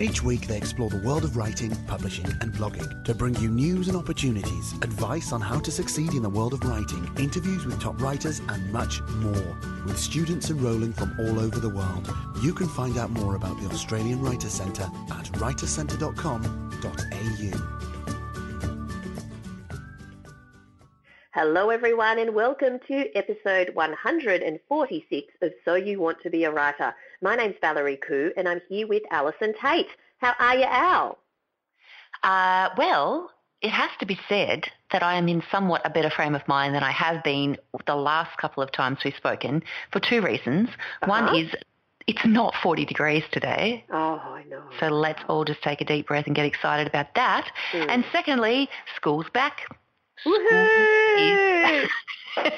Each week, they explore the world of writing, publishing, and blogging to bring you news and opportunities, advice on how to succeed in the world of writing, interviews with top writers, and much more. With students enrolling from all over the world, you can find out more about the Australian Writer Centre at writerscentre.com.au. Hello, everyone, and welcome to episode 146 of So You Want to Be a Writer. My name's Valerie Khoo, and I'm here with Allison Tait. How are you, Al? Uh, well, it has to be said that I am in somewhat a better frame of mind than I have been the last couple of times we've spoken for two reasons. Uh-huh. One is it's not 40 degrees today. Oh, I know. So let's all just take a deep breath and get excited about that. Mm. And secondly, school's back. Woohoo!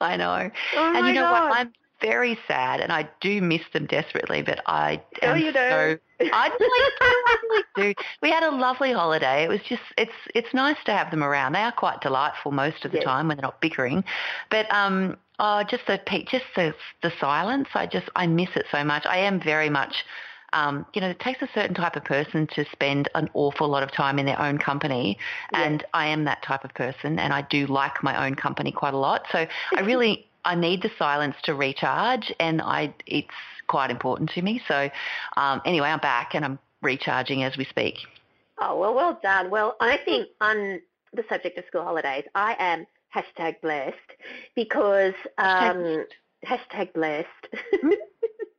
I know. Oh and my you know God. what? I'm very sad and I do miss them desperately, but I am you do. so I really do, I really do. We had a lovely holiday. It was just it's it's nice to have them around. They are quite delightful most of the Yes. time when they're not bickering. But um oh just the just the the silence. I just I miss it so much. I am very much um, you know, it takes a certain type of person to spend an awful lot of time in their own company, and I am that type of person, and I do like my own company quite a lot. So I really I need the silence to recharge, and I it's quite important to me. So um, anyway, I'm back and I'm recharging as we speak. Oh, well, well done. Well, I think on the subject of school holidays, I am hashtag blessed because um, hashtag blessed.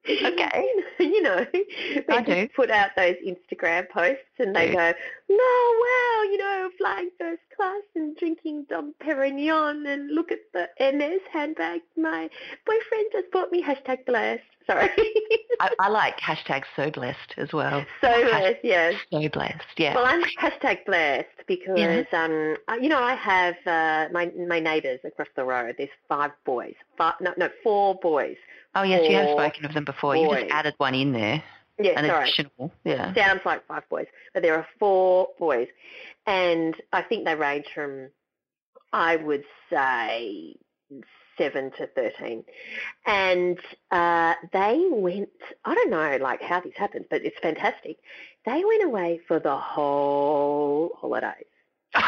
Okay. you know, they I just do. put out those Instagram posts and they Do. go, no, wow, you know, flying first class and drinking Dom Perignon and look at the NS handbag my boyfriend just bought me. Hashtag blessed. Sorry. I, I like hashtag so blessed as well. so blessed, yes. So blessed, yeah. Well, I'm hashtag blessed because Yeah. um, you know I have uh, my my neighbours across the road. There's five boys, five no no four boys. oh yes, you have spoken of them before. You just added one in there, Yeah, an sorry. additional. Yeah. Sounds like five boys, but there are four boys, and I think they range from I would say seven to thirteen, and uh, they went. I don't know like how this happened, but it's fantastic. They went away for the whole holidays.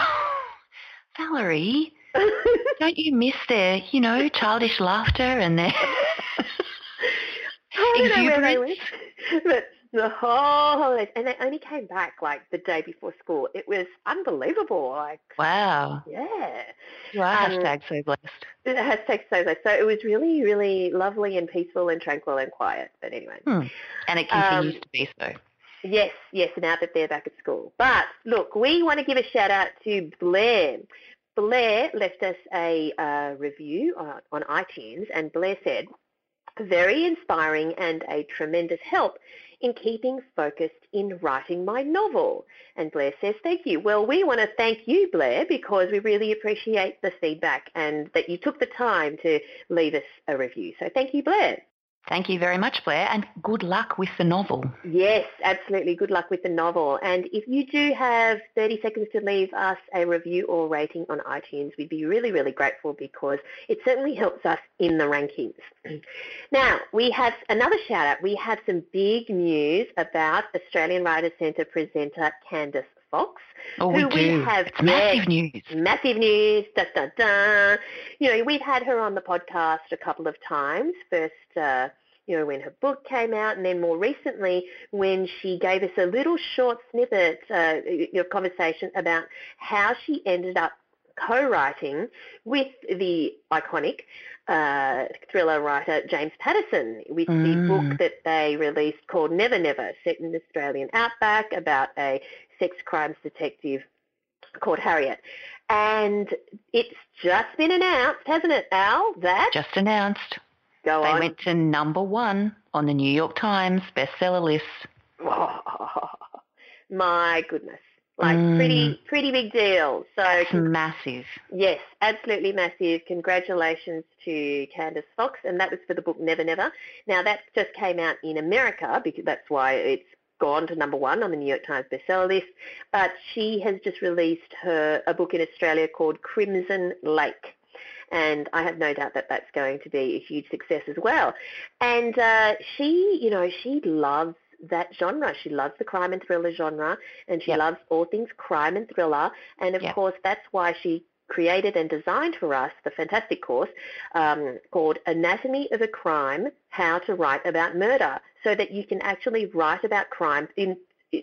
Valerie, don't you miss their, you know, childish laughter and their I don't know where they exuberance? went, but the whole holidays, and they only came back like the day before school. It was unbelievable. Like, Wow. yeah, are Um, hashtag so blessed. it hashtag so so. So it was really, really lovely and peaceful and tranquil and quiet. But anyway, Hmm. And it continues Um, to be so. yes, yes. Now that they're back at school, but look, we want to give a shout out to Blair. Blair left us a uh, review on, on iTunes, and Blair said, very inspiring and a tremendous help in keeping focused in writing my novel. And Blair says, thank you. Well, we want to thank you, Blair, because we really appreciate the feedback and that you took the time to leave us a review. So thank you, Blair. Thank you very much, Blair, and good luck with the novel. Yes, absolutely. Good luck with the novel. And if you do have 30 seconds to leave us a review or rating on iTunes, we'd be really, really grateful because it certainly helps us in the rankings. Now, we have another shout out. We have some big news about Australian Writers Centre presenter Candice Fox. Oh, we Who we do. have- it's massive news. Massive news, da da da. You know, we've had her on the podcast a couple of times. First, uh, you know, when her book came out, and then more recently when she gave us a little short snippet, uh, your conversation about how she ended up co-writing with the iconic uh, thriller writer James Patterson with the Mm. book that they released called Never Never, set in the Australian outback about a sex crimes detective called Harriet. And it's just been announced, hasn't it, Al? That Just announced. go They on. went to number one on the New York Times bestseller list. My goodness. Like mm. pretty pretty big deal. So That's massive. Yes, absolutely massive. Congratulations to Candice Fox, and that was for the book Never Never. Now that just came out in America because that's why it's gone to number one on the New York Times bestseller list. But she has just released her a book in Australia called Crimson Lake and I have no doubt that that's going to be a huge success as well. And uh, she, you know, she loves that genre. She loves the crime and thriller genre, and she yep. loves all things crime and thriller. And of yep. course, that's why she created and designed for us the fantastic course um, called Anatomy of a Crime: How to Write About Murder, so that you can actually write about crime in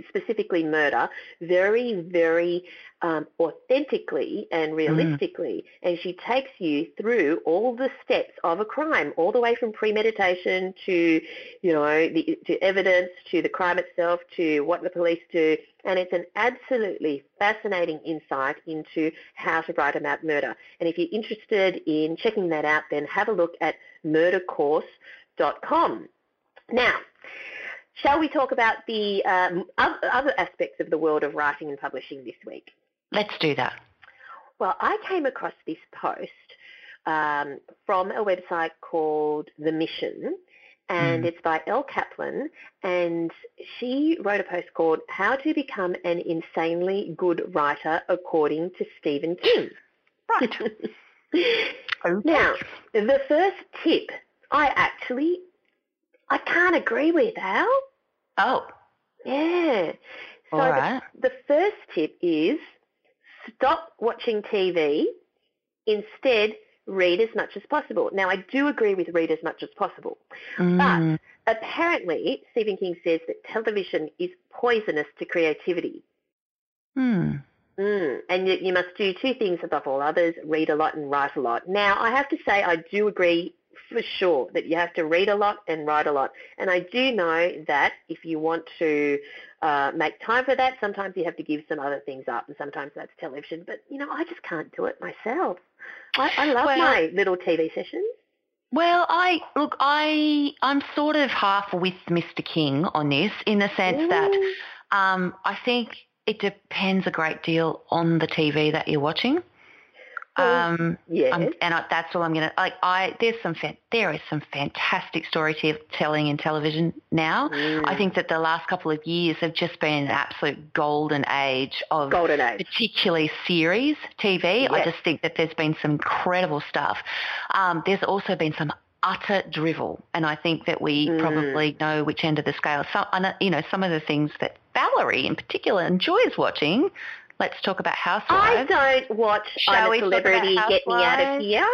specifically murder, very, very um, authentically and mm. realistically. Mm. And she takes you through all the steps of a crime, all the way from premeditation to, you know, the, to evidence, to the crime itself, to what the police do. And it's an absolutely fascinating insight into how to write about murder. And if you're interested in checking that out, then have a look at murdercourse.com. Now, Shall we talk about the um, other aspects of the world of writing and publishing this week? Let's do that. Well, I came across this post um, from a website called The Mission, and mm. it's by Elle Kaplan, and she wrote a post called How to Become an Insanely Good Writer According to Stephen King. Right. okay. Now, the first tip I actually I can't agree with Al. Oh. Yeah. So All right. the, the first tip is stop watching TV. Instead, read as much as possible. Now, I do agree with read as much as possible. Mm. But apparently, Stephen King says that television is poisonous to creativity. Hmm. Mm, and you, you, must do two things above all others, read a lot and write a lot. Now, I have to say I do agree for sure that you have to read a lot and write a lot. And I do know that if you want to uh, make time for that, sometimes you have to give some other things up, and sometimes that's television. But you know, I just can't do it myself. I, I love well, my little TV sessions. Well, I look, I I'm sort of half with Mr. King on this, in the sense Ooh. that um, I think it depends a great deal on the TV that you're watching. Um, yes. and I, that's all I'm going to like. I there's some fa- there is some fantastic storytelling in television now. Mm. I think that the last couple of years have just been an absolute golden age of golden age. particularly series TV. Yes. I just think that there's been some incredible stuff. Um, there's also been some utter drivel, and I think that we mm. probably know which end of the scale. Some, you know, some of the things that Valerie in particular enjoys watching Let's talk about Housewives. I don't watch Shall I'm a Celebrity Get Me Out of Here.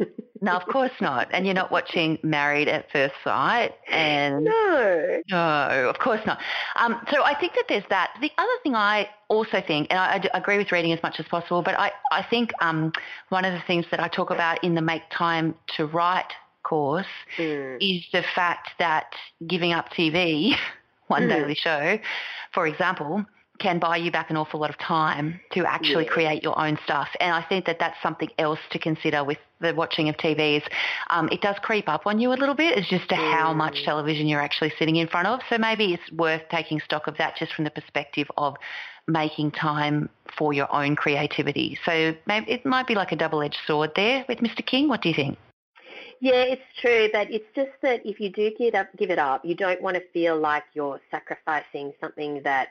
no, of course not. And you're not watching Married at First Sight. And no, no, of course not. Um, so I think that there's that. The other thing I also think, and I, I agree with reading as much as possible, but I I think um, one of the things that I talk about in the Make Time to Write course mm. is the fact that giving up TV, one mm. daily show, for example can buy you back an awful lot of time to actually yeah. create your own stuff. And I think that that's something else to consider with the watching of TVs. Um, it does creep up on you a little bit as just to mm. how much television you're actually sitting in front of. So maybe it's worth taking stock of that just from the perspective of making time for your own creativity. So maybe it might be like a double-edged sword there with Mr. King. What do you think? Yeah, it's true, but it's just that if you do give, up, give it up, you don't want to feel like you're sacrificing something that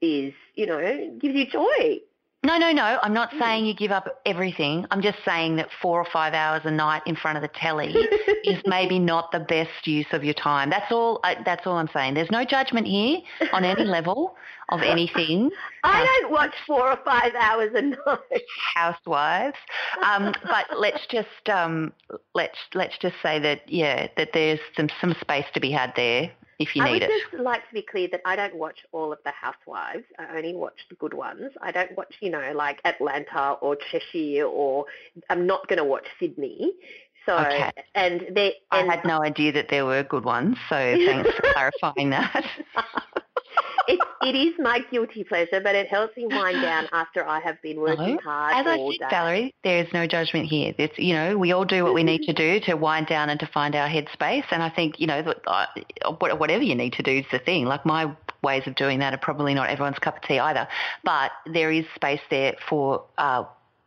is, you know, gives you joy. No, no, no. I'm not saying you give up everything. I'm just saying that four or five hours a night in front of the telly is maybe not the best use of your time. That's all. Uh, that's all I'm saying. There's no judgment here on any level of anything. I don't watch four or five hours a night. Housewives, um, but let's just um, let's let's just say that yeah, that there's some some space to be had there if you need it. I would just like to be clear that I don't watch all of the Housewives. I only watch the good ones. I don't watch, you know, like Atlanta or Cheshire or I'm not going to watch Sydney. So, okay. and they. And I had no idea that there were good ones, so thanks for clarifying that. it, it is my guilty pleasure, but it helps me wind down after I have been working no. hard As all I said, day. Valerie, there is no judgment here. It's you know we all do what we need to do to wind down and to find our headspace. And I think you know uh, whatever you need to do is the thing. Like my ways of doing that are probably not everyone's cup of tea either. But there is space there for uh,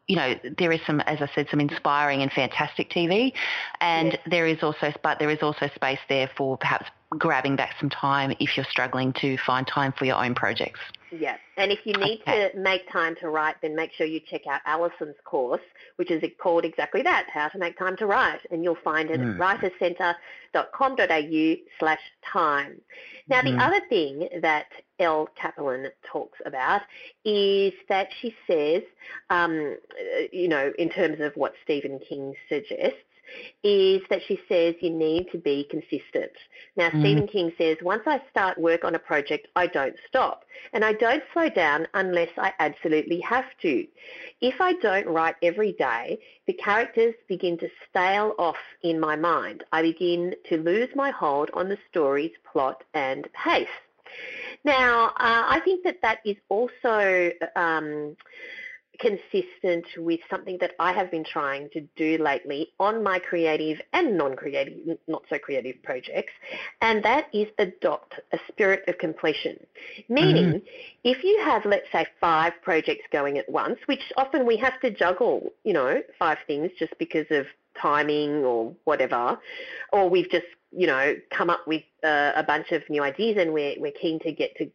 you know, there is some, as I said, some inspiring and fantastic TV, and yes. there is also, but there is also space there for perhaps grabbing back some time if you're struggling to find time for your own projects. Yeah, and if you need okay. to make time to write, then make sure you check out Allison's course, which is called exactly that, How to Make Time to Write, and you'll find it mm. at writerscentre.com.au slash time. Now, mm. the other thing that Elle Kaplan talks about is that she says, um, you know, in terms of what Stephen King suggests, is that she says you need to be consistent. Now, mm. Stephen King says, once I start work on a project, I don't stop. And I don't slow down unless I absolutely have to. If I don't write every day, the characters begin to stale off in my mind. I begin to lose my hold on the story's plot and pace. Now, uh, I think that that is also um, consistent with something that I have been trying to do lately on my creative and non-creative, not so creative projects, and that is adopt a spirit of completion. Meaning, mm. if you have, let's say, five projects going at once, which often we have to juggle, you know, five things just because of timing or whatever, or we've just you know come up with uh, a bunch of new ideas and we're we're keen to get to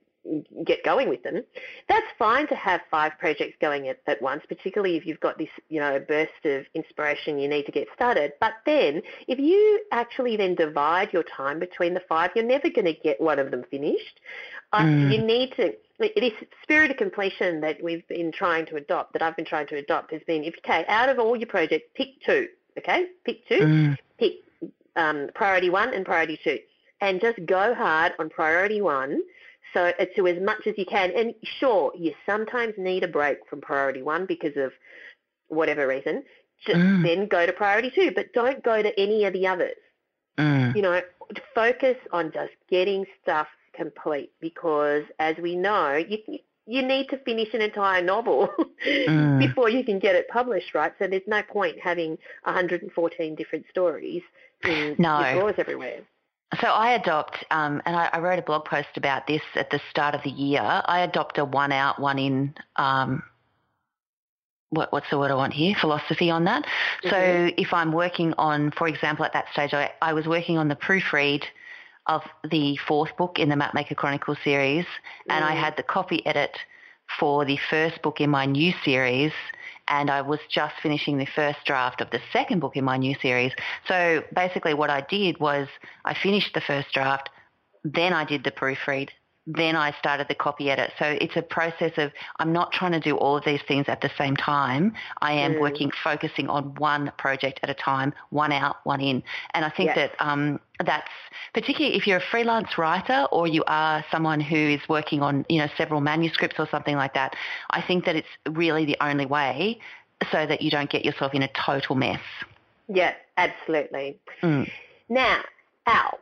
get going with them. That's fine to have five projects going at, at once, particularly if you've got this, you know, burst of inspiration you need to get started. But then if you actually then divide your time between the five, you're never going to get one of them finished. Mm. you need to, this spirit of completion that we've been trying to adopt, that I've been trying to adopt has been, if, okay, out of all your projects, pick two, okay? Pick two, mm. pick um, priority one and priority two. And just go hard on priority one so to as much as you can. And sure, you sometimes need a break from priority one because of whatever reason. Just mm. then go to priority two, but don't go to any of the others. Mm. You know, focus on just getting stuff complete because as we know, you you need to finish an entire novel mm. before you can get it published, right? So there's no point having 114 different stories in no. drawers everywhere. So I adopt, um, and I, I, wrote a blog post about this at the start of the year. I adopt a one out, one in. Um, what, what's the word I want here? Philosophy on that. Mm-hmm. So if I'm working on, for example, at that stage, I, I was working on the proofread of the fourth book in the Mapmaker Chronicle series, mm. and I mm. had the copy edit for the first book in my new series and I was just finishing the first draft of the second book in my new series. So basically what I did was I finished the first draft, then I did the proofread, then I started the copy edit. So it's a process of I'm not trying to do all of these things at the same time. I am mm. working, focusing on one project at a time, one out, one in. And I think yes. that um, that's particularly if you're a freelance writer or you are someone who is working on you know several manuscripts or something like that. I think that it's really the only way so that you don't get yourself in a total mess. Yeah, absolutely. Mm. Now, Al,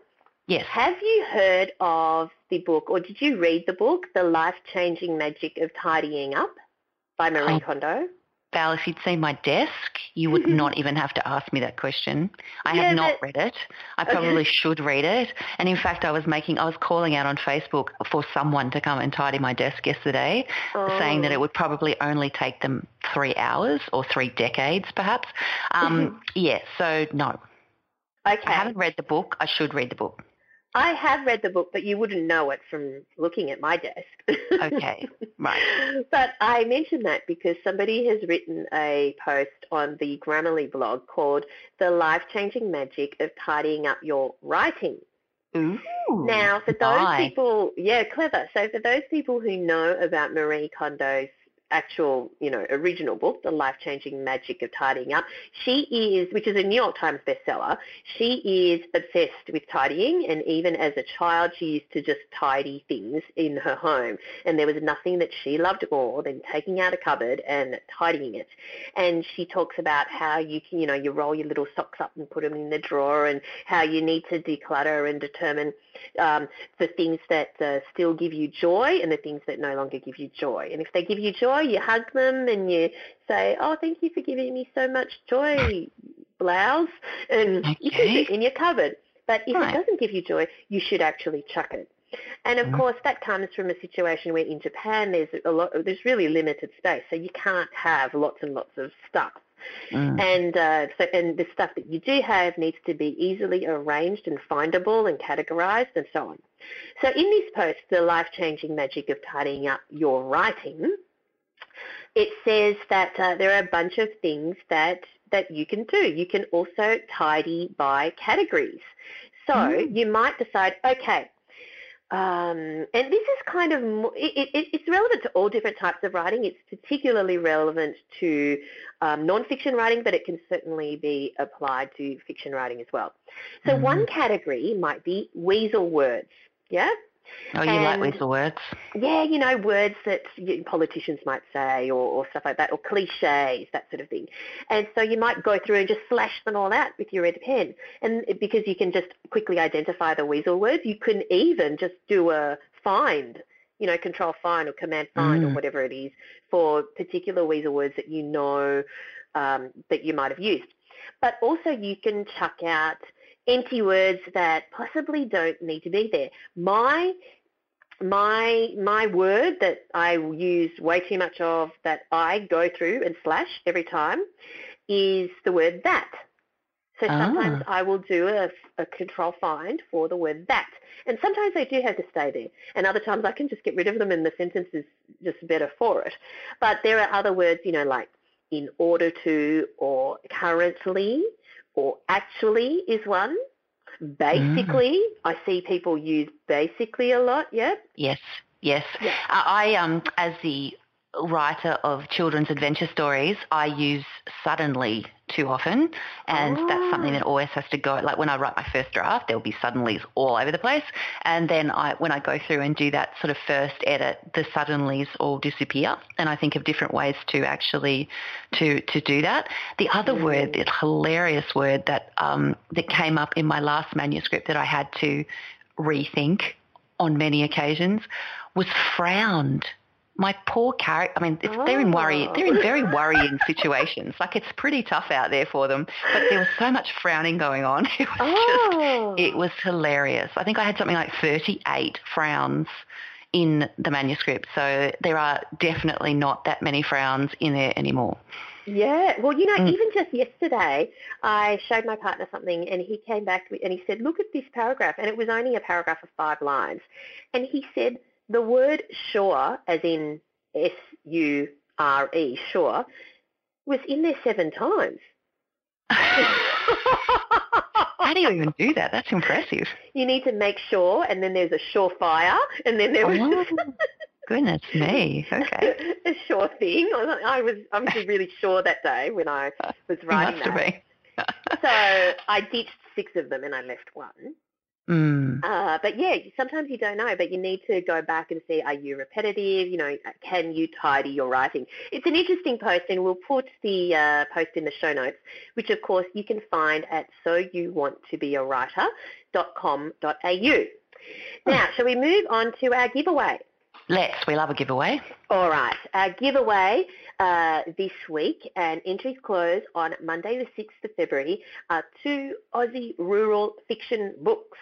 Yes. Have you heard of the book, or did you read the book, The Life-Changing Magic of Tidying Up by Marie oh, Kondo? Val, if you'd seen my desk, you would not even have to ask me that question. I yeah, have not but... read it. I probably okay. should read it. And in fact, I was making, I was calling out on Facebook for someone to come and tidy my desk yesterday, oh. saying that it would probably only take them three hours or three decades, perhaps. Um, yeah, so no. Okay. I haven't read the book. I should read the book. I have read the book, but you wouldn't know it from looking at my desk. okay, right. But I mention that because somebody has written a post on the Grammarly blog called The Life-Changing Magic of Tidying Up Your Writing. Ooh, now, for those people, yeah, clever. So for those people who know about Marie Kondo's actual, you know, original book, The Life-Changing Magic of Tidying Up. She is, which is a New York Times bestseller, she is obsessed with tidying and even as a child she used to just tidy things in her home and there was nothing that she loved more than taking out a cupboard and tidying it. And she talks about how you can, you know, you roll your little socks up and put them in the drawer and how you need to declutter and determine um, the things that uh, still give you joy and the things that no longer give you joy. And if they give you joy, you hug them and you say, oh, thank you for giving me so much joy, blouse, and okay. you keep it in your cupboard. But if right. it doesn't give you joy, you should actually chuck it. And of course, that comes from a situation where in Japan there's a lot, there's really limited space, so you can't have lots and lots of stuff. Mm. And uh, so, and the stuff that you do have needs to be easily arranged and findable and categorized and so on. So in this post, the life-changing magic of tidying up your writing, it says that uh, there are a bunch of things that that you can do. You can also tidy by categories. So mm. you might decide, okay, um, and this is kind of, it, it, it's relevant to all different types of writing. It's particularly relevant to um, non-fiction writing, but it can certainly be applied to fiction writing as well. So mm-hmm. one category might be weasel words. Yeah? Oh, you and, like weasel words? Yeah, you know, words that politicians might say or, or, stuff like that, or cliches, that sort of thing. And so you might go through and just slash them all out with your red pen. And because you can just quickly identify the weasel words, you can even just do a find, you know, control find or command find mm. or whatever it is for particular weasel words that you know um, that you might have used. But also you can chuck out empty words that possibly don't need to be there. My my my word that I use way too much of that I go through and slash every time is the word that. So sometimes ah. I will do a, a control find for the word that. And sometimes they do have to stay there. And other times I can just get rid of them and the sentence is just better for it. But there are other words, you know, like in order to or currently or actually is one. Basically, mm. I see people use basically a lot. Yeah. Yes. Yes. Yeah. I um as the writer of children's adventure stories, I use suddenly too often, and oh. that's something that always has to go. Like when I write my first draft, there'll be suddenlies all over the place, and then I, when I go through and do that sort of first edit, the suddenlies all disappear, and I think of different ways to actually to to do that. The other mm. word, the hilarious word that um, that came up in my last manuscript that I had to rethink on many occasions was frowned my poor character. I mean, oh. they're in worry. They're in very worrying situations. Like it's pretty tough out there for them. But there was so much frowning going on. It was oh. just. It was hilarious. I think I had something like thirty-eight frowns in the manuscript. So there are definitely not that many frowns in there anymore. Yeah, well, you know, mm. even just yesterday, I showed my partner something, and he came back and he said, "Look at this paragraph," and it was only a paragraph of five lines, and he said the word sure, as in S-U-R-E, sure, was in there seven times. How do you even do that? That's impressive. You need to make sure, and then there's a surefire, and then there was. Oh, goodness me. Okay. a sure thing. I was I was really sure that day when I was writing that. so I ditched six of them and I left one. Mm. Uh, but yeah, sometimes you don't know, but you need to go back and see, are you repetitive? You know, can you tidy your writing? It's an interesting post and we'll put the uh, post in the show notes, which of course you can find at soyouwanttobeawriter.com.au. Now, shall we move on to our giveaway? Let's. We love a giveaway. All right. Our giveaway uh, this week, and entries close on Monday the 6th of February, are two Aussie rural fiction books.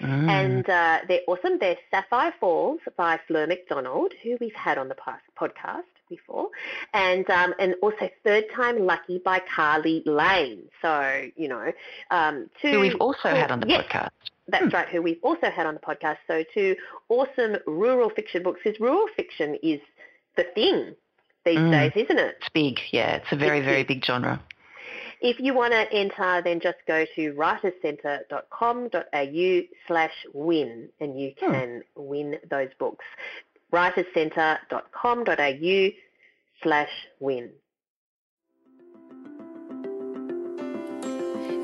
Mm. And uh, they're awesome. They're Sapphire Falls by Fleur McDonald, who we've had on the podcast before, and um, and also Third Time Lucky by Karly Lane. So you know, um, two who we've also had on the yes, podcast. That's hmm. right. Who we've also had on the podcast. So two awesome rural fiction books. Because rural fiction is the thing these mm. days, isn't it? It's big. Yeah, it's a very it's very big. big genre. If you want to enter, then just go to writerscentre.com.au slash win and you hmm. can win those books. writerscentre.com.au slash win.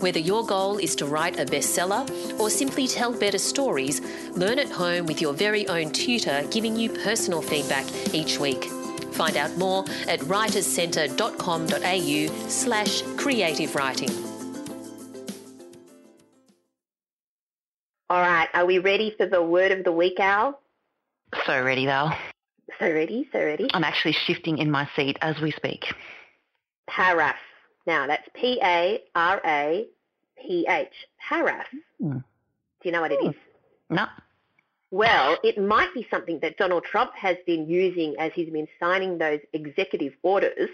Whether your goal is to write a bestseller or simply tell better stories, learn at home with your very own tutor giving you personal feedback each week. Find out more at writerscentre.com.au slash creative writing. All right, are we ready for the word of the week, Al? So ready, Val. So ready, so ready. I'm actually shifting in my seat as we speak. Paraph. Now, that's P-A-R-A-P-H. Paraph. Hmm. Do you know what it is? No. Well, it might be something that Donald Trump has been using as he's been signing those executive orders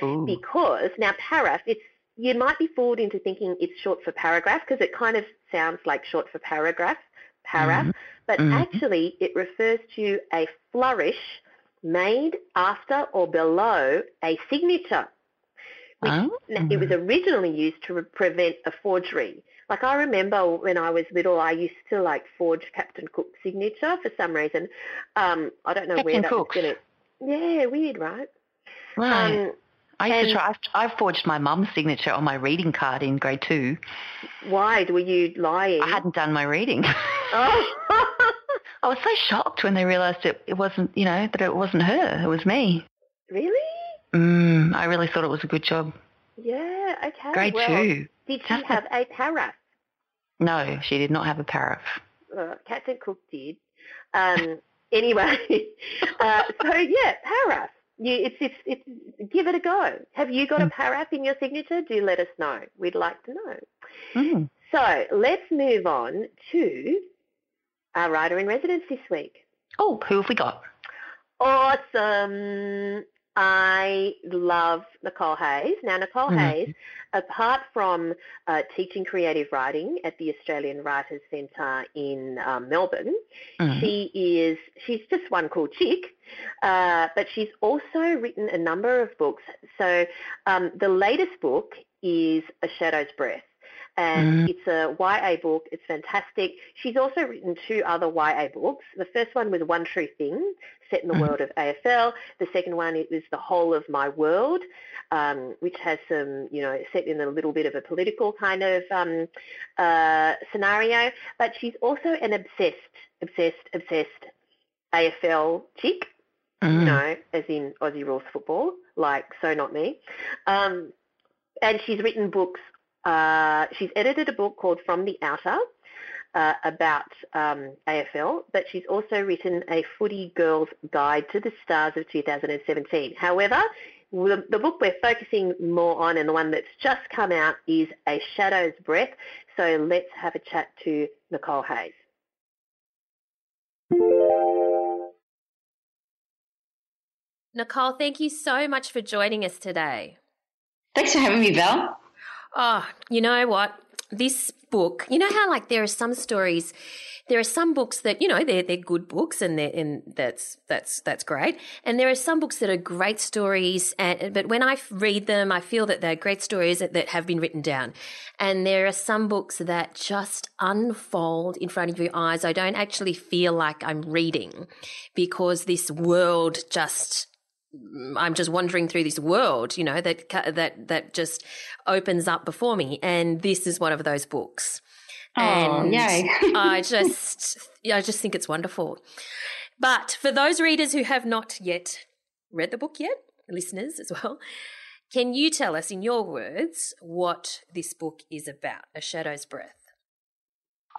Ooh. because now paraph, it's you might be fooled into thinking it's short for paragraph because it kind of sounds like short for paragraph, paraph, Mhm. but Mhm. actually it refers to a flourish made after or below a signature. Which, Oh. It was originally used to prevent a forgery. Like I remember when I was little, I used to like forge Captain Cook's signature for some reason. Um, I don't know where Captain that Cook's? was going to. Yeah, weird, right? Right. Um, I used to try. I've, I forged my mum's signature on my reading card in grade two. why were you lying? I hadn't done my reading. Oh, I was so shocked when they realised it, it wasn't, you know, that it wasn't her. It was me. really? Mm, I really thought it was a good job. Yeah. Okay. Grade well, two. Did she have a paraph? No, she did not have a paraph. uh, Captain Cook did. Um, anyway, uh, so yeah, paraph. You, it's, it's, it's, give it a go. Have you got a paraph in your signature? Do let us know. We'd like to know. Mm. So let's move on to our writer in residence this week. Oh, who have we got? Awesome. I love Nicole Hayes. Now, Nicole Mhm. Hayes, apart from uh, teaching creative writing at the Australian Writers Centre in um, Melbourne, Mm. she is she's just one cool chick, uh, but she's also written a number of books. So um, the latest book is A Shadow's Breath. And Mhm. it's a YA book. It's fantastic. She's also written two other YA books. The first one was One True Thing, set in the Mhm. world of AFL. The second one is The Whole of My World, um, which has some, you know, set in a little bit of a political kind of um, uh, scenario. But she's also an obsessed, obsessed, obsessed AFL chick, you Mm. know, as in Aussie rules football, like So Not Me. Um, and she's written books. Uh, she's edited a book called From the Outer uh, about um, AFL, but she's also written a Footy Girls Guide to the Stars of 2017. However, the, the book we're focusing more on and the one that's just come out is A Shadow's Breath. So let's have a chat to Nicole Hayes. Nicole, thank you so much for joining us today. Thanks for having me, Val. Oh, you know what? This book, you know how like there are some stories, there are some books that you know they're they're good books and they're and that's that's that's great, and there are some books that are great stories, and but when I read them, I feel that they're great stories that, that have been written down, and there are some books that just unfold in front of your eyes. I don't actually feel like I'm reading because this world just I'm just wandering through this world, you know, that that that just opens up before me, and this is one of those books. Oh, and yay. I just, yeah, I just think it's wonderful. But for those readers who have not yet read the book yet, listeners as well, can you tell us in your words what this book is about? A Shadow's Breath.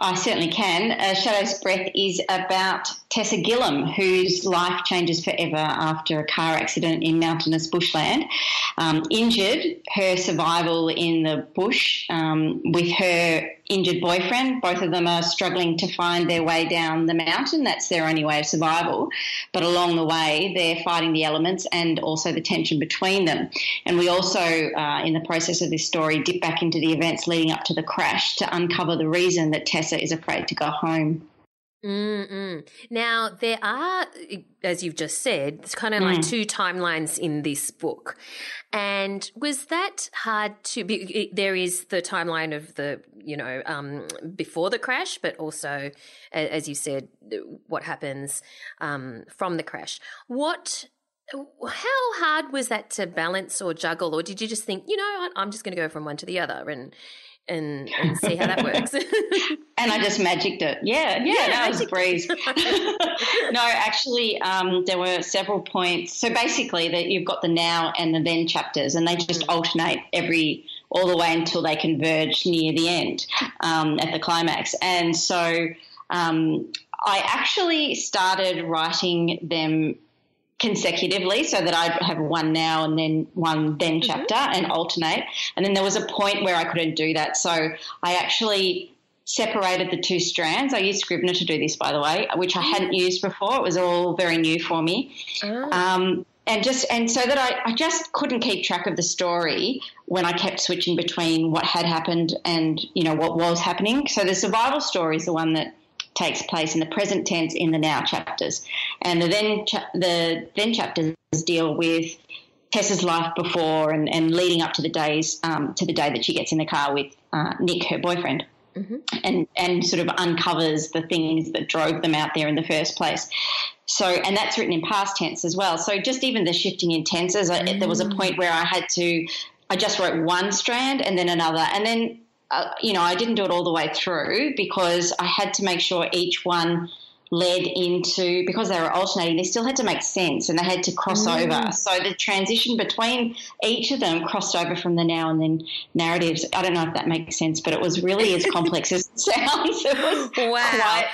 I certainly can. Uh, Shadow's Breath is about Tessa Gillam, whose life changes forever after a car accident in mountainous bushland. Um, injured, her survival in the bush um, with her injured boyfriend. Both of them are struggling to find their way down the mountain. That's their only way of survival. But along the way, they're fighting the elements and also the tension between them. And we also, uh, in the process of this story, dip back into the events leading up to the crash to uncover the reason that Tessa is afraid to go home. Mm-mm. Now, there are, as you've just said, it's kind of like Mm. two timelines in this book. And was that hard to be? There is the timeline of the, you know, um, before the crash, but also, as you said, what happens um, from the crash. What, how hard was that to balance or juggle? Or did you just think, you know I'm just going to go from one to the other and, and, and see how that works. and I just magicked it. Yeah, yeah, yeah that was a breeze. no, actually, um, there were several points. So basically, that you've got the now and the then chapters, and they just mm. alternate every all the way until they converge near the end um, at the climax. And so um, I actually started writing them consecutively so that I'd have one now and then one then mm-hmm. chapter and alternate. And then there was a point where I couldn't do that. So I actually separated the two strands. I used Scrivener to do this, by the way, which I hadn't used before. It was all very new for me. Oh. Um, and just and so that I, I just couldn't keep track of the story when I kept switching between what had happened and you know what was happening. So the survival story is the one that takes place in the present tense in the now chapters, and the then cha- the then chapters deal with Tessa's life before and, and leading up to the days um, to the day that she gets in the car with uh, Nick, her boyfriend. Mm-hmm. And and sort of uncovers the things that drove them out there in the first place. So, and that's written in past tense as well. So, just even the shifting in tenses, mm. I, there was a mm. point where I had to, I just wrote one strand and then another, and then uh, you know, I didn't do it all the way through because I had to make sure each one led into because they were alternating they still had to make sense and they had to cross mm. over so the transition between each of them crossed over from the now and then narratives i don't know if that makes sense but it was really as complex as it sounds it was wow. quite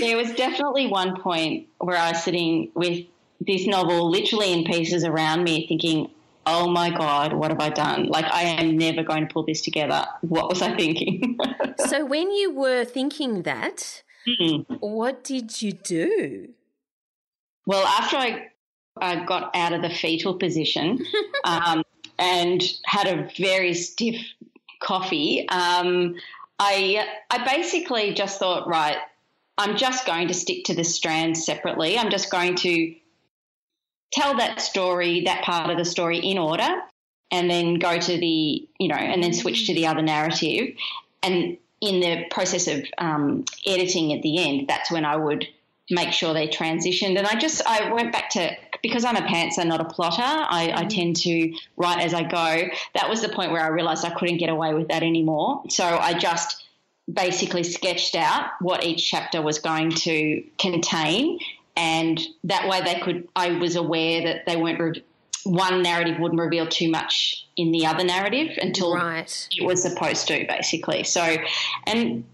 there was definitely one point where i was sitting with this novel literally in pieces around me thinking oh my God, what have I done? Like, I am never going to pull this together. What was I thinking? so, when you were thinking that, mm-hmm. what did you do? Well, after I, I got out of the fetal position um, and had a very stiff coffee, um, I, I basically just thought, right, I'm just going to stick to the strands separately. I'm just going to tell that story, that part of the story in order, and then go to the, you know, and then switch to the other narrative. And in the process of um, editing at the end, that's when I would make sure they transitioned. And I just, I went back to, because I'm a pantser, not a plotter, I, I mm-hmm. tend to write as I go. That was the point where I realized I couldn't get away with that anymore. So I just basically sketched out what each chapter was going to contain and that way they could. I was aware that they weren't. Re- one narrative wouldn't reveal too much in the other narrative until right. it was supposed to, basically. So, and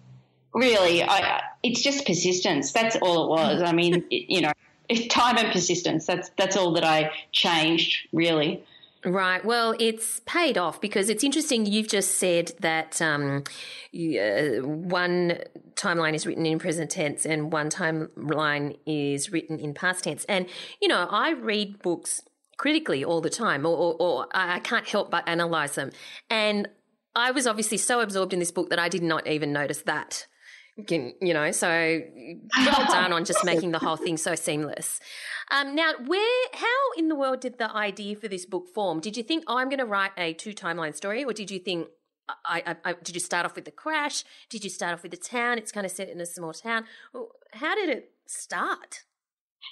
really, I, it's just persistence. That's all it was. I mean, you know, time and persistence. That's that's all that I changed, really. Right. Well, it's paid off because it's interesting. You've just said that um, uh, one timeline is written in present tense and one timeline is written in past tense. And, you know, I read books critically all the time, or, or, or I can't help but analyze them. And I was obviously so absorbed in this book that I did not even notice that you know so well done on just making the whole thing so seamless um, now where how in the world did the idea for this book form? Did you think oh, i'm going to write a two timeline story or did you think I, I, I, did you start off with the crash? Did you start off with the town? It's kind of set in a small town. How did it start?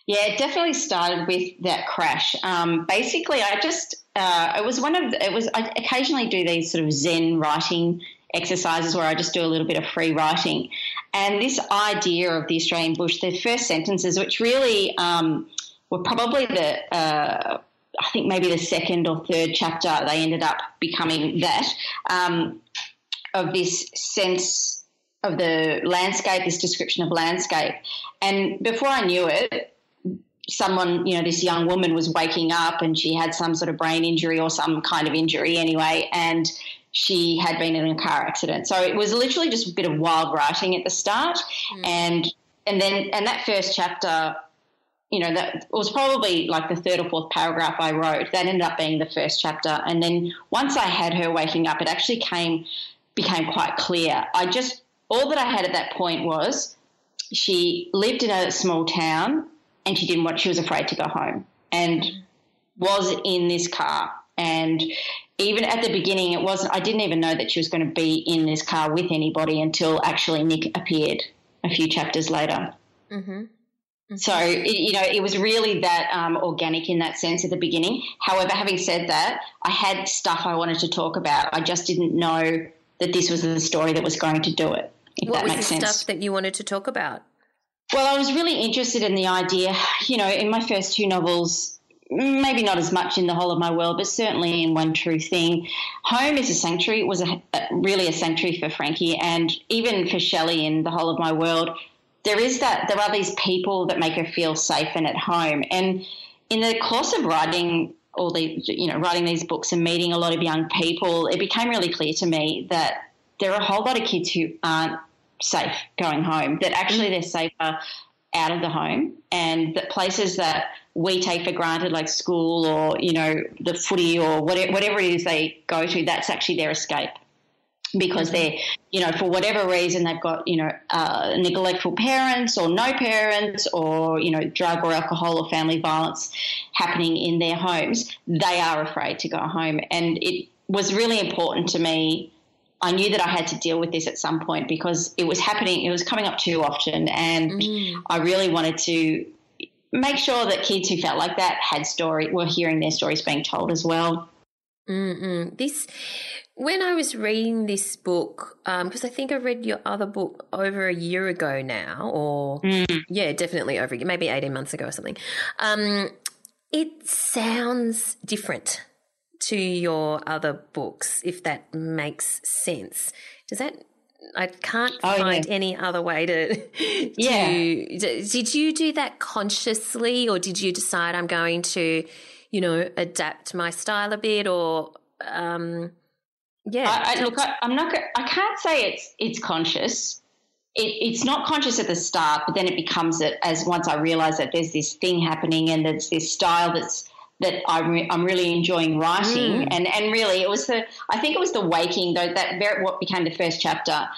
Yeah, it definitely started with that crash. Um, basically, I just uh, it was one of it was I occasionally do these sort of Zen writing exercises where I just do a little bit of free writing. And this idea of the Australian bush, the first sentences, which really um, were probably the, uh, I think maybe the second or third chapter, they ended up becoming that, um, of this sense of the landscape, this description of landscape. And before I knew it, someone, you know, this young woman was waking up and she had some sort of brain injury or some kind of injury anyway. And she had been in a car accident. So it was literally just a bit of wild writing at the start, mm. and and then and that first chapter, you know, that was probably like the third or fourth paragraph I wrote. That ended up being the first chapter, and then once I had her waking up, it actually came became quite clear. I just all that I had at that point was she lived in a small town and she didn't want she was afraid to go home and was in this car and even at the beginning, it wasn't. I didn't even know that she was going to be in this car with anybody until actually Nick appeared a few chapters later. Mm-hmm. Mm-hmm. So it, you know, it was really that um, organic in that sense at the beginning. However, having said that, I had stuff I wanted to talk about. I just didn't know that this was the story that was going to do it. If what that was makes the sense. stuff that you wanted to talk about? Well, I was really interested in the idea, you know, in my first two novels, maybe not as much in The Whole of My World, but certainly in One True Thing. Home is a sanctuary, it was a, a, really a sanctuary for Frankie, and even for Shelley in The Whole of My World. There is that, there are these people that make her feel safe and at home. And in the course of writing all the, you know, writing these books and meeting a lot of young people, it became really clear to me that there are a whole lot of kids who aren't safe going home, that actually they're safer out of the home and that places that we take for granted, like school or, you know, the footy or whatever, whatever it is they go to, that's actually their escape because they're, you know, for whatever reason they've got, you know, uh, neglectful parents or no parents or, you know, drug or alcohol or family violence happening in their homes, they are afraid to go home. And it was really important to me I knew that I had to deal with this at some point because it was happening, it was coming up too often. And mm. I really wanted to make sure that kids who felt like that had story, were hearing their stories being told as well. Mm-mm. This, when I was reading this book, because um, I think I read your other book over a year ago now, or mm. yeah, definitely over maybe 18 months ago or something. Um, it sounds different to your other books, if that makes sense. Does that? I can't oh, find yeah. any other way to, to. Yeah. Did you do that consciously, or did you decide I'm going to, you know, adapt my style a bit, or? Um, yeah. I, I, look, I, am not. I can't say it's it's conscious. It, it's not conscious at the start, but then it becomes it as once I realize that there's this thing happening and there's this style that's that I'm, re- I'm really enjoying writing. Mm. And, and really, it was the, I think it was the waking, though, that very, what became the first chapter,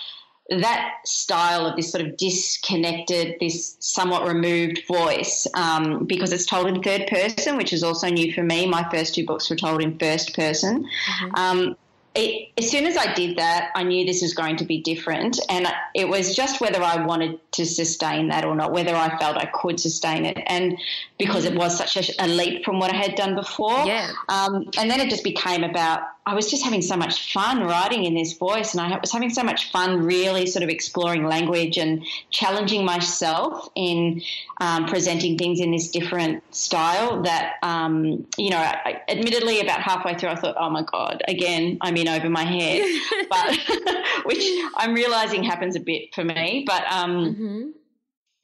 that style of this sort of disconnected, this somewhat removed voice, um, because it's told in third person, which is also new for me. My first two books were told in first person. Mm-hmm. Um, it, as soon as I did that, I knew this was going to be different. And it was just whether I wanted to sustain that or not, whether I felt I could sustain it. And because it was such a, a leap from what I had done before. Yeah. Um, and then it just became about I was just having so much fun writing in this voice, and I was having so much fun really sort of exploring language and challenging myself in um, presenting things in this different style. That um, you know, I, admittedly, about halfway through, I thought, "Oh my god, again, I'm in over my head," but which I'm realizing happens a bit for me. But um, mm-hmm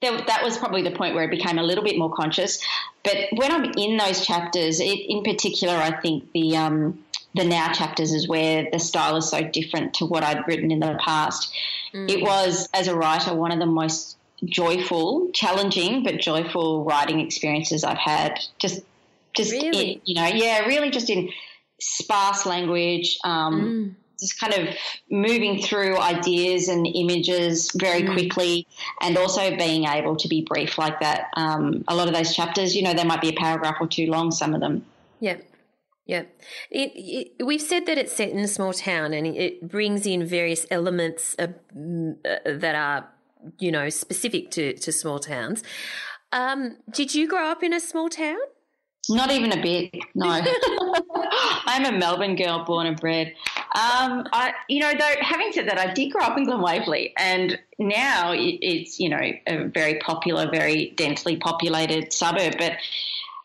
that was probably the point where it became a little bit more conscious. But when I'm in those chapters, it, in particular, I think the um, the now chapters is where the style is so different to what I'd written in the past. Mm. It was, as a writer, one of the most joyful, challenging, but joyful writing experiences I've had. Just, just really? in, you know, yeah, really just in sparse language. Um, mm. Just kind of moving through ideas and images very mm. quickly, and also being able to be brief like that. Um, a lot of those chapters, you know, there might be a paragraph or two long. Some of them. Yeah. Yeah, it, it, we've said that it's set in a small town, and it brings in various elements of, uh, that are, you know, specific to to small towns. Um, did you grow up in a small town? Not even a bit. No, I'm a Melbourne girl, born and bred. Um, I, you know, though, having said that, I did grow up in Glen Waverley, and now it's you know a very popular, very densely populated suburb, but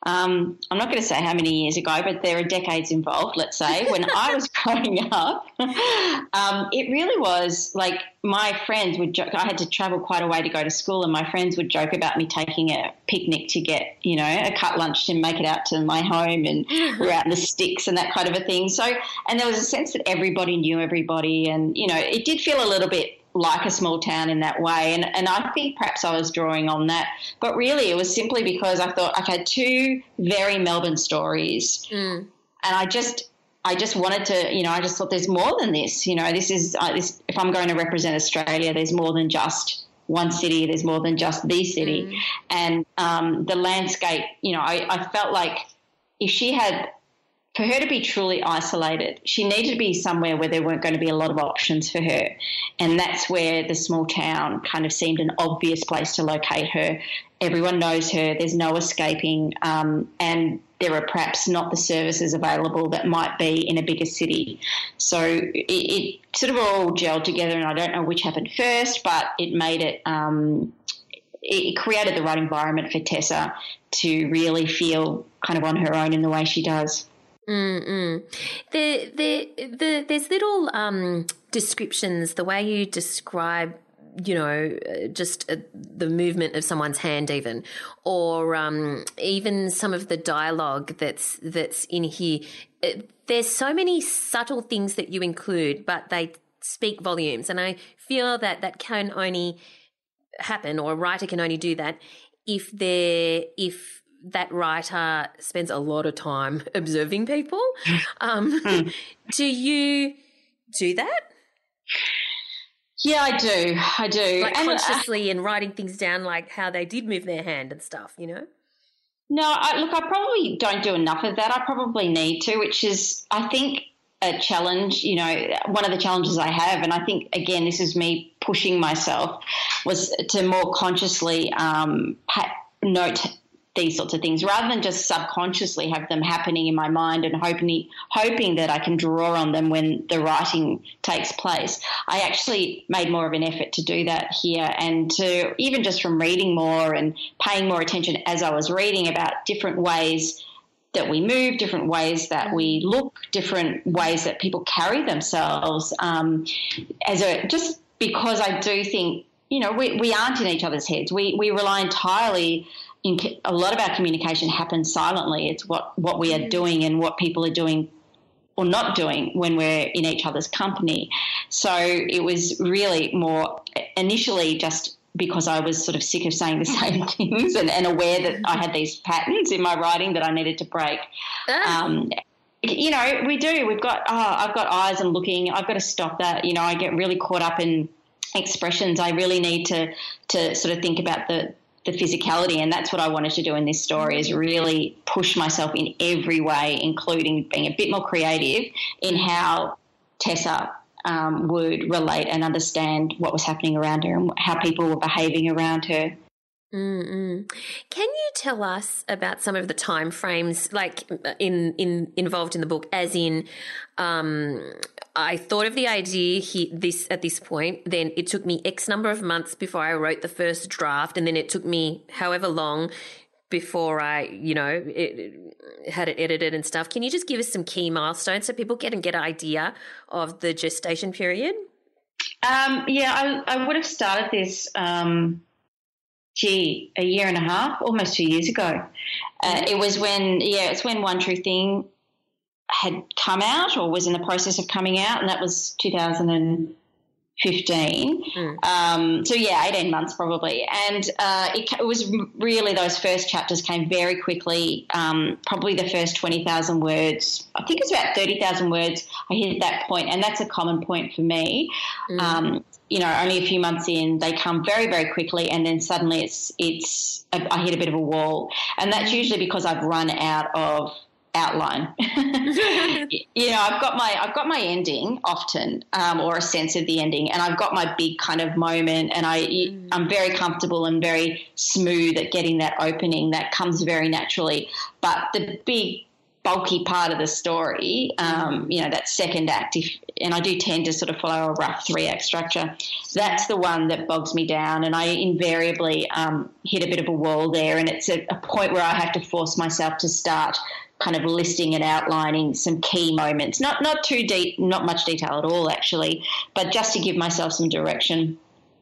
um, I'm not going to say how many years ago, but there are decades involved, let's say. When I was growing up, um, it really was like my friends would joke. I had to travel quite a way to go to school, and my friends would joke about me taking a picnic to get, you know, a cut lunch to make it out to my home, and we're out in the sticks and that kind of a thing. So, and there was a sense that everybody knew everybody, and, you know, it did feel a little bit like a small town in that way. And, and I think perhaps I was drawing on that. But really, it was simply because I thought I've had two very Melbourne stories. Mm. And I just. I just wanted to, you know, I just thought there's more than this. You know, this is uh, this. If I'm going to represent Australia, there's more than just one city. There's more than just the city, mm. and um, the landscape. You know, I, I felt like if she had for her to be truly isolated, she needed to be somewhere where there weren't going to be a lot of options for her. And that's where the small town kind of seemed an obvious place to locate her. Everyone knows her, there's no escaping, um, and there are perhaps not the services available that might be in a bigger city. So it, it sort of all gelled together, and I don't know which happened first, but it made it. Um, it created the right environment for Tessa to really feel kind of on her own in the way she does. Mm-mm. The, the, the, there's little um, descriptions, the way you describe you know, just uh, the movement of someone's hand, even, or um, even some of the dialogue that's that's in here. Uh, there's so many subtle things that you include, but they speak volumes, and I feel that that can only happen, or a writer can only do that if they're if that writer spends a lot of time observing people. Um, hmm. do you do that? Yeah, I do. I do. Like and, uh, consciously uh, and writing things down, like how they did move their hand and stuff, you know? No, I, look, I probably don't do enough of that. I probably need to, which is, I think, a challenge. You know, one of the challenges I have, and I think, again, this is me pushing myself, was to more consciously um, note these sorts of things rather than just subconsciously have them happening in my mind and hoping hoping that I can draw on them when the writing takes place. I actually made more of an effort to do that here and to even just from reading more and paying more attention as I was reading about different ways that we move, different ways that we look, different ways that people carry themselves. Um, as a just because I do think you know we, we aren't in each other's heads. We we rely entirely in, a lot of our communication happens silently. It's what, what we are mm. doing and what people are doing or not doing when we're in each other's company. So it was really more initially just because I was sort of sick of saying the same things and, and aware that I had these patterns in my writing that I needed to break. Ah. Um, you know, we do. We've got, oh, I've got eyes and looking. I've got to stop that. You know, I get really caught up in expressions. I really need to to sort of think about the the physicality and that's what I wanted to do in this story is really push myself in every way including being a bit more creative in how Tessa um, would relate and understand what was happening around her and how people were behaving around her. Mm-mm. Can you tell us about some of the time frames, like in in involved in the book, as in um, I thought of the idea he, this at this point. Then it took me X number of months before I wrote the first draft, and then it took me however long before I, you know, it, had it edited and stuff. Can you just give us some key milestones so people get and get an idea of the gestation period? Um, yeah, I, I, would have started this. Um, gee, a year and a half, almost two years ago. Uh, it was when, yeah, it's when One True Thing had come out or was in the process of coming out, and that was 2015. Mm. Um, so yeah, 18 months probably, and uh, it, it, was really those first chapters came very quickly. Um, probably the first 20,000 words. I think it's about 30,000 words. I hit that point, and that's a common point for me. Mm. Um, you know, only a few months in, they come very, very quickly, and then suddenly it's it's I hit a bit of a wall, and that's usually because I've run out of outline. you know, I've got my I've got my ending often, um, or a sense of the ending, and I've got my big kind of moment, and I mm. I'm very comfortable and very smooth at getting that opening. That comes very naturally. But the big bulky part of the story, um, mm. you know, that second act, if, and I do tend to sort of follow a rough three act structure, that's the one that bogs me down. And I invariably um, hit a bit of a wall there. And it's a, a, point where I have to force myself to start kind of listing and outlining some key moments. Not not too deep, not much detail at all, actually, but just to give myself some direction.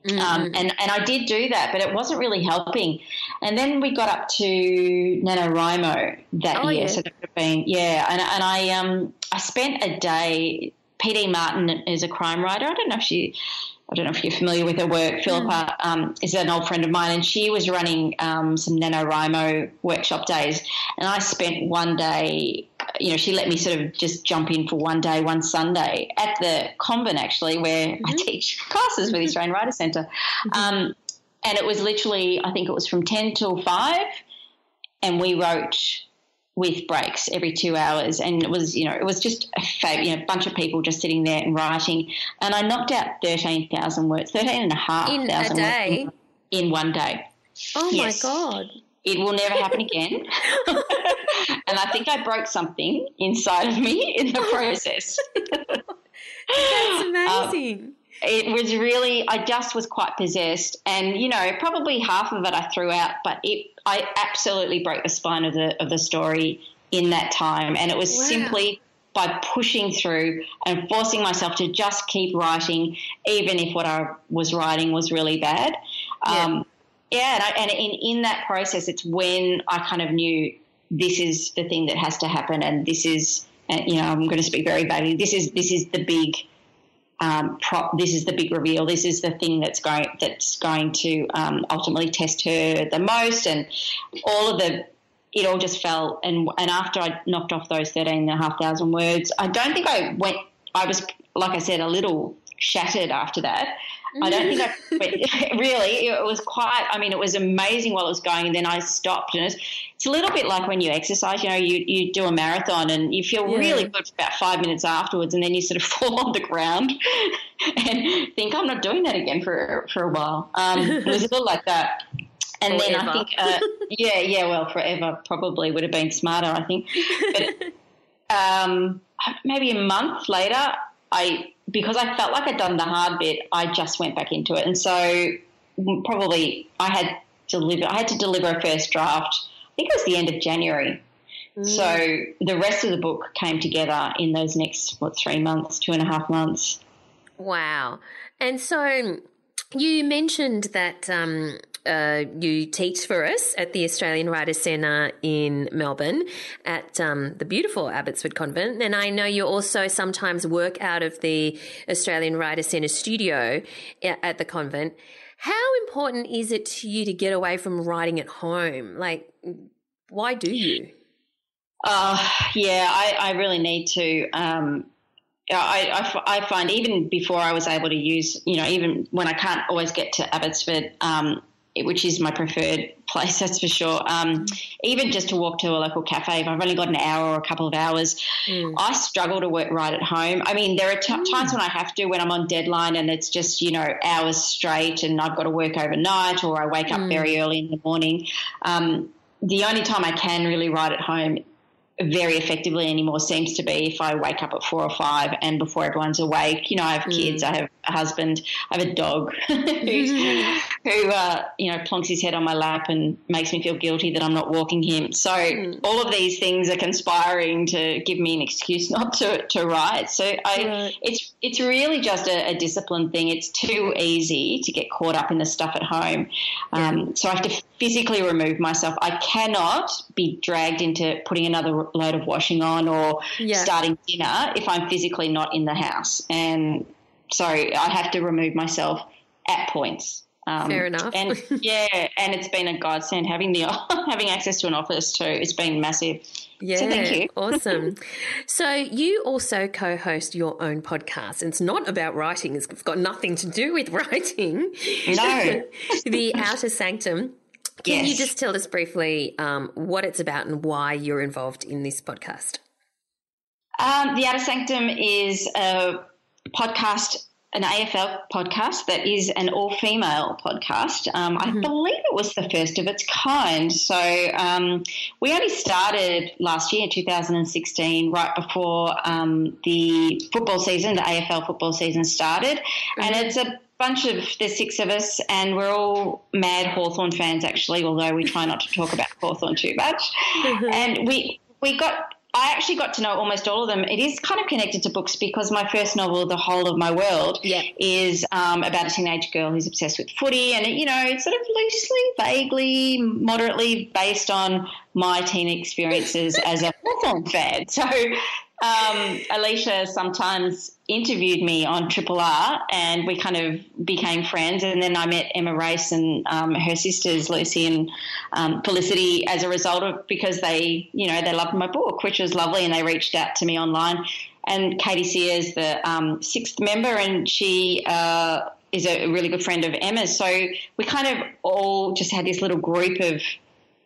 Mm-hmm. Um, and and I did do that, but it wasn't really helping. And then we got up to NaNoWriMo that oh, year, yeah. so that would have been yeah. And and I um I spent a day. PD Martin is a crime writer. I don't know if she I don't know if you're familiar with her work. Philippa um, is an old friend of mine, and she was running um, some NaNoWriMo workshop days. And I spent one day, you know, she let me sort of just jump in for one day, one Sunday at the convent, actually, where mm-hmm. I teach classes with the Australian Writer Centre. Mm-hmm. Um, and it was literally, I think it was from 10 till 5, and we wrote with breaks every two hours, and it was you know it was just a fab, you know bunch of people just sitting there and writing, and I knocked out thirteen thousand words, thirteen and a half In a day? in, in one day. Oh Yes. my god. It will never happen again. and I think I broke something inside of me in the process. That's Um, amazing. It was really I just was quite possessed and you know probably half of it I threw out but it I absolutely broke the spine of the of the story in that time. And it was Wow. simply by pushing through and forcing myself to just keep writing even if what I was writing was really bad. Um, yeah and, I, and in, in that process it's when I kind of knew this is the thing that has to happen and this is you know I'm going to speak very vaguely this is this is the big um, pro- this is the big reveal. This is the thing that's going that's going to um, ultimately test her the most, and all of the it all just fell. And and after I knocked off those thirteen and a half thousand words, I don't think I went. I was like I said, a little shattered after that. I don't think I really. It was quite. I mean, it was amazing while it was going, and then I stopped. And it's, it's a little bit like when you exercise. You know, you you do a marathon and you feel Yeah. really good for about five minutes afterwards, and then you sort of fall on the ground and think, I'm not doing that again for for a while. Um, it was a little like that. And then I think, uh, yeah, yeah, well, forever probably would have been smarter, I think. But um, maybe a month later, I because I felt like I'd done the hard bit, I just went back into it, and so probably I had deliver. I had to deliver a first draft. I think it was the end of January. So the rest of the book came together in those next what three months, two and a half months. Wow. And so you mentioned that um, uh, you teach for us at the Australian Writers Centre in Melbourne at um, the beautiful Abbotsford Convent. And I know you also sometimes work out of the Australian Writers Centre studio at the convent. How important is it to you to get away from writing at home? Like, why do you? Uh, yeah, I, I really need to. Um, I, I I find even before I was able to use, you know, even when I can't always get to Abbotsford, um, which is my preferred place, that's for sure. Um, even just to walk to a local cafe, if I've only got an hour or a couple of hours, I struggle to work right at home. I mean, there are t- times when I have to, when I'm on deadline and it's just, you know, hours straight and I've got to work overnight or I wake up very early in the morning. Um, the only time I can really write at home very effectively anymore seems to be if I wake up at four or five and before everyone's awake. You know, I have kids, I have a husband, I have a dog who's, who, uh, you know, plonks his head on my lap and makes me feel guilty that I'm not walking him. So all of these things are conspiring to give me an excuse not to, to write. So I, it's it's really just a, a discipline thing. It's too easy to get caught up in the stuff at home. Um, so I have to physically remove myself. I cannot be dragged into putting another load of washing on or Yeah. starting dinner if I'm physically not in the house. And so I have to remove myself at points. Um, Fair enough. And yeah, and it's been a godsend having the having access to an office too. It's been massive. Yeah, So thank you. awesome. So you also co-host your own podcast. It's not about writing. It's got nothing to do with writing. No. the Outer Sanctum. Can you just tell us briefly um, what it's about and why you're involved in this podcast? Um, the Outer Sanctum is a podcast, an AFL podcast that is an all-female podcast. Um, I believe it was the first of its kind. So um, we only started last year, 2016, right before um, the football season, the AFL football season started, and it's a bunch of there's six of us and we're all mad Hawthorn fans actually although we try not to talk about Hawthorn too much. And we we got I actually got to know almost all of them. It is kind of connected to books because my first novel, The Whole of My World, Yeah. is um, about a teenage girl who's obsessed with footy, and it, you know, it's sort of loosely, vaguely, moderately based on my teen experiences as a Hawthorn fan. So um, Alicia Sometimes interviewed me on Triple R, and we kind of became friends. And then I met Emma Race and um, her sisters Lucy and um, Felicity as a result of because they, you know, they loved my book, which was lovely, and they reached out to me online. And Katie Sears, the um, sixth member, and she. Uh, is a really good friend of Emma's. So we kind of all just had this little group of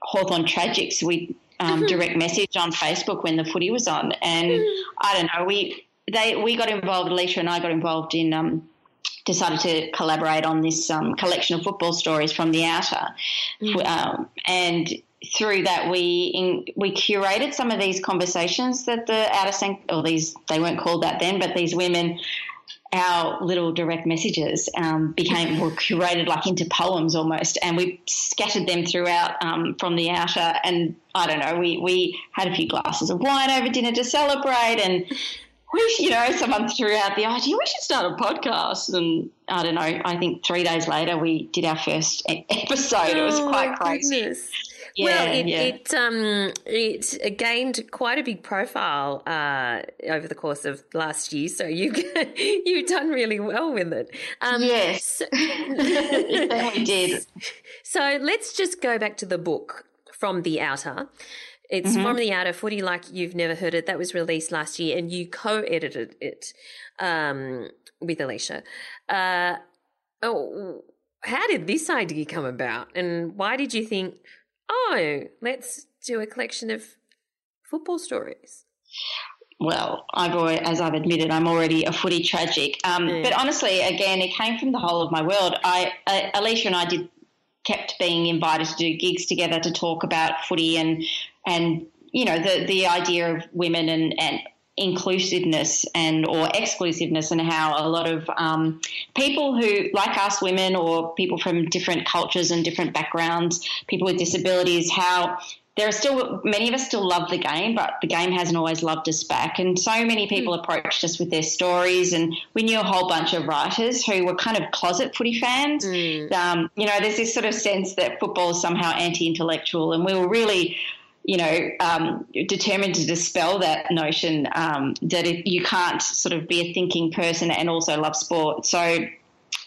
Hawthorn tragics. We um, direct message on Facebook when the footy was on, and I don't know, we they we got involved. Alicia and I got involved in. Um, decided to collaborate on this um, collection of football stories from the outer, mm. um, and through that we in, we curated some of these conversations that the outer sanct or these they weren't called that then, but these women our little direct messages um, became were curated like into poems almost, and we scattered them throughout um, from the outer. And I don't know, we we had a few glasses of wine over dinner to celebrate, and we, you know, someone threw out the idea we should start a podcast, and I don't know. I think three days later we did our first episode. Oh, it was oh, quite crazy. Goodness. Yeah, well, it yeah. it um it gained quite a big profile uh, over the course of last year. So you you've done really well with it. Um, yes, we did. So let's just go back to the book from the outer. It's mm-hmm. from the outer footy like you've never heard it. That was released last year, and you co-edited it um, with Alicia. Uh, oh, how did this idea come about, and why did you think? oh, let's do a collection of football stories? Well, I've already, as I've admitted, I'm already a footy tragic. Um, mm. But honestly, again, it came from the whole of my world. I, uh, Alicia and I did kept being invited to do gigs together to talk about footy and and you know the the idea of women and and inclusiveness and or exclusiveness and how a lot of um, people who like us women or people from different cultures and different backgrounds people with disabilities how there are still many of us still love the game, but the game hasn't always loved us back. And so many people mm. approached us with their stories, and we knew a whole bunch of writers who were kind of closet footy fans. Mm. Um, you know, there's this sort of sense that football is somehow anti-intellectual, and we were really you know, um, determined to dispel that notion um, that you can't sort of be a thinking person and also love sport. So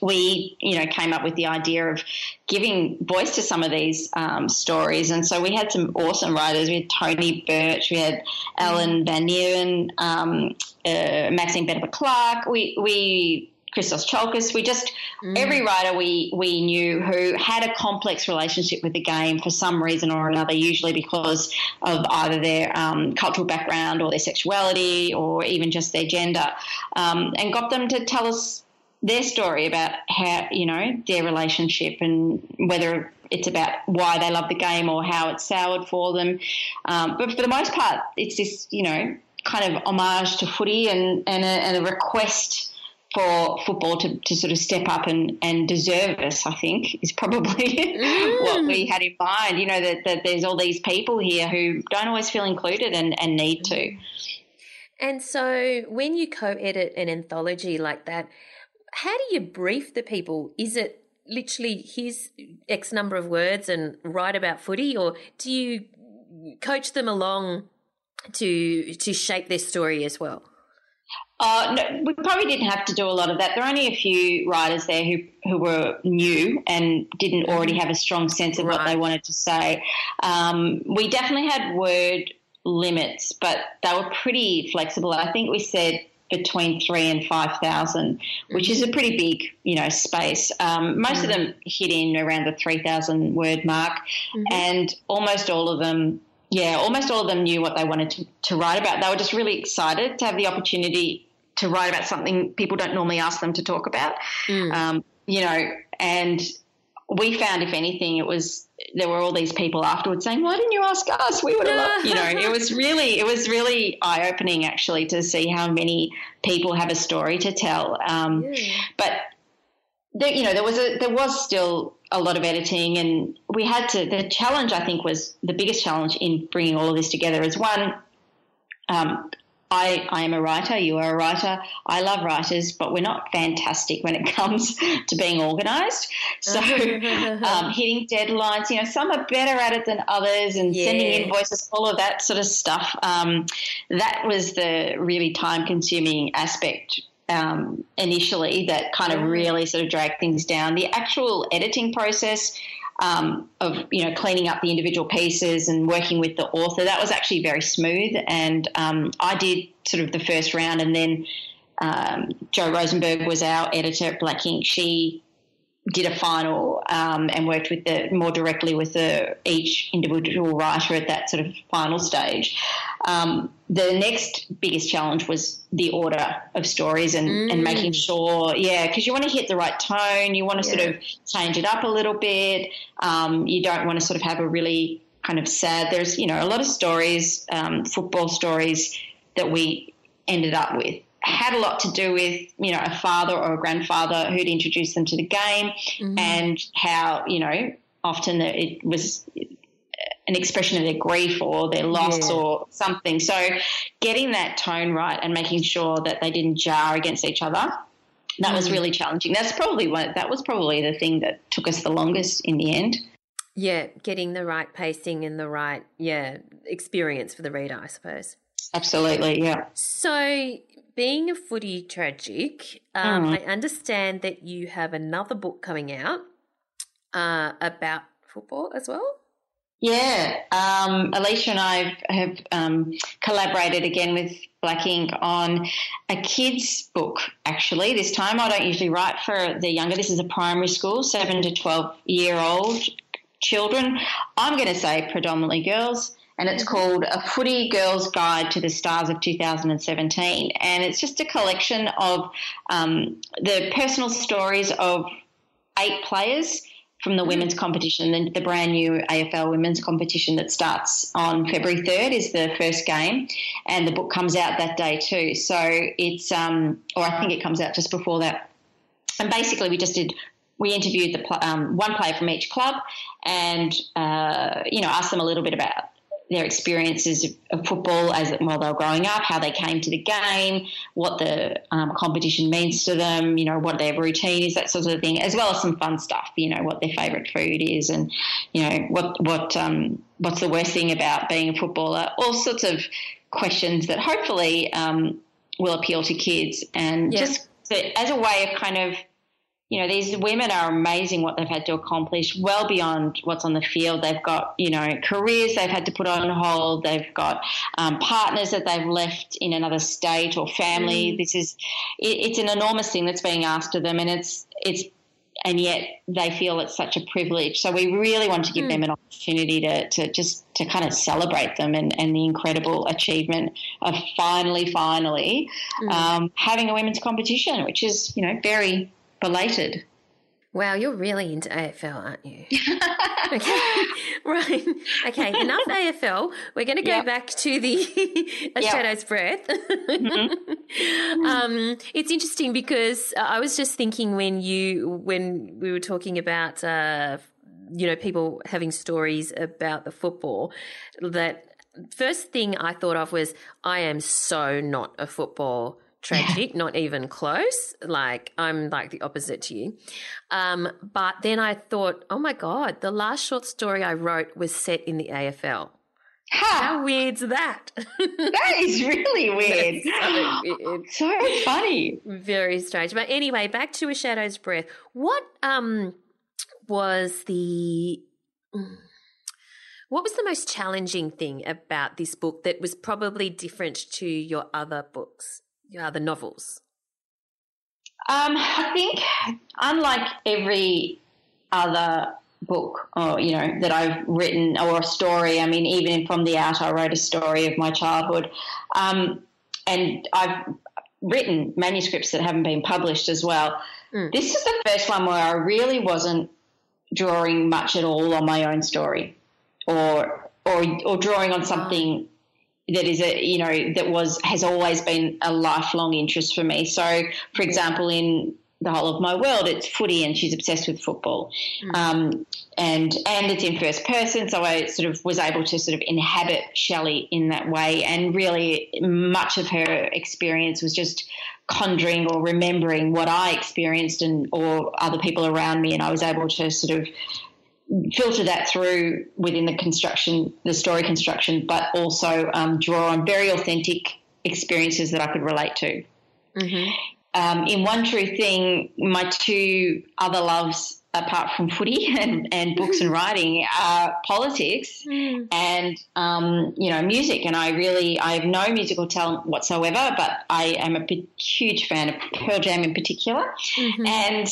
we, you know, came up with the idea of giving voice to some of these um, stories. And so we had some awesome writers. We had Tony Birch, we had Ellen van Neerven, um, uh, Maxine Beneba Clarke. We, we Christos Tsiolkas. We just mm. every writer we we knew who had a complex relationship with the game for some reason or another, usually because of either their um, cultural background or their sexuality or even just their gender, um, and got them to tell us their story about how you know their relationship and whether it's about why they love the game or how it's soured for them. Um, but for the most part, it's this you know kind of homage to footy and and a, and a request for football to, to sort of step up and, and deserve us, I think, is probably mm. what we had in mind. You know, that, that there's all these people here who don't always feel included and, and need to. And so when you co edit an anthology like that, how do you brief the people? Is it literally here's X number of words and write about footy, or do you coach them along to to shape their story as well? Uh, no, we probably didn't have to do a lot of that. There are only a few writers there who, who were new and didn't already have a strong sense of right. what they wanted to say. Um, we definitely had word limits, but they were pretty flexible. I think we said between three and five thousand, which is a pretty big, you know, space. Um, most mm of them hit in around the three thousand word mark, mm-hmm. and almost all of them yeah, almost all of them knew what they wanted to, to write about. They were just really excited to have the opportunity to write about something people don't normally ask them to talk about. Mm. Um, you know, and we found, if anything, it was there were all these people afterwards saying, "Why didn't you ask us? We would have loved." You know, it was really it was really eye opening actually to see how many people have a story to tell. Um, yeah. But there, you know, there was a there was still a lot of editing, and we had to. The challenge, I think, was the biggest challenge in bringing all of this together. Is one, um, I, I am a writer, you are a writer. I love writers, but we're not fantastic when it comes to being organised. So, um, hitting deadlines, you know, some are better at it than others, and yeah. sending invoices, all of that sort of stuff. Um, that was the really time consuming aspect um, initially that kind of mm. really sort of dragged things down. The actual editing process um, of you know cleaning up the individual pieces and working with the author that was actually very smooth. And um, I did sort of the first round, and then um, Jo Rosenberg was our editor at Black Ink. She did a final um, and worked with the more directly with the each individual writer at that sort of final stage. Um, the next biggest challenge was the order of stories and, mm. and making sure, yeah, because you want to hit the right tone, you want to yeah. sort of change it up a little bit. Um, you don't want to sort of have a really kind of sad. There's you know a lot of stories, um, football stories that we ended up with had a lot to do with you know a father or a grandfather who'd introduced them to the game mm-hmm. and how you know often it was an expression of their grief or their loss yeah. or something so getting that tone right and making sure that they didn't jar against each other that mm-hmm. was really challenging that's probably what that was probably the thing that took us the longest in the end yeah getting the right pacing and the right yeah experience for the reader i suppose Absolutely, yeah. So, being a footy tragic, um, mm. I understand that you have another book coming out uh, about football as well. Yeah, um, Alicia and I have um, collaborated again with Black Inc. on a kids' book. Actually, this time I don't usually write for the younger. This is a primary school, seven to twelve year old children. I'm going to say predominantly girls and it's called A Footy Girls Guide to the Stars of 2017. And it's just a collection of um, the personal stories of eight players from the women's competition, the, the, brand new AFL women's competition that starts on February 3rd is the first game, and the book comes out that day too. So it's, um, or I think it comes out just before that. And basically, we just did we interviewed the um, one player from each club and uh, you know asked them a little bit about their experiences of football as while they were growing up, how they came to the game, what the um, competition means to them, you know, what their routine is, that sort of thing, as well as some fun stuff, you know, what their favourite food is, and you know, what what um, what's the worst thing about being a footballer, all sorts of questions that hopefully um, will appeal to kids, and yeah. just as a way of kind of you know, these women are amazing what they've had to accomplish well beyond what's on the field. They've got, you know, careers they've had to put on hold. They've got um, partners that they've left in another state or family. Mm. This is, it, it's an enormous thing that's being asked of them, and it's, it's, and yet they feel it's such a privilege. So we really want to give mm. them an opportunity to, to just to kind of celebrate them and, and the incredible achievement of finally, finally mm. um, having a women's competition, which is, you know, very belated. Wow, you're really into AFL, aren't you? okay, right. Okay, enough AFL. We're going to go yep. back to the A yep. Shadow's Breath. mm-hmm. um, it's interesting because I was just thinking when you when we were talking about uh, you know people having stories about the football that first thing I thought of was I am so not a football tragic, not even close. Like I'm like the opposite to you. Um, but then I thought, oh my God, the last short story I wrote was set in the AFL. How weird's that? that is really weird. so, weird. so funny. Very strange. But anyway, back to A Shadow's Breath. What um was the what was the most challenging thing about this book that was probably different to your other books? Yeah, the novels? Um, I think, unlike every other book or you know that I've written or a story. I mean, even from the out, I wrote a story of my childhood, um, and I've written manuscripts that haven't been published as well. Mm. This is the first one where I really wasn't drawing much at all on my own story, or or or drawing on something that is a you know that was has always been a lifelong interest for me. So, for example, in the whole of my world, it's footy, and she's obsessed with football, mm. um, and and it's in first person. So I sort of was able to sort of inhabit Shelley in that way, and really much of her experience was just conjuring or remembering what I experienced and or other people around me, and I was able to sort of filter that through within the construction, the story construction, but also um, draw on very authentic experiences that I could relate to. Mm-hmm. Um, in One True Thing, my two other loves, apart from footy and, and books and writing, are politics mm. and um, you know music. And I really, I have no musical talent whatsoever, but I am a huge fan of Pearl Jam in particular, mm-hmm. and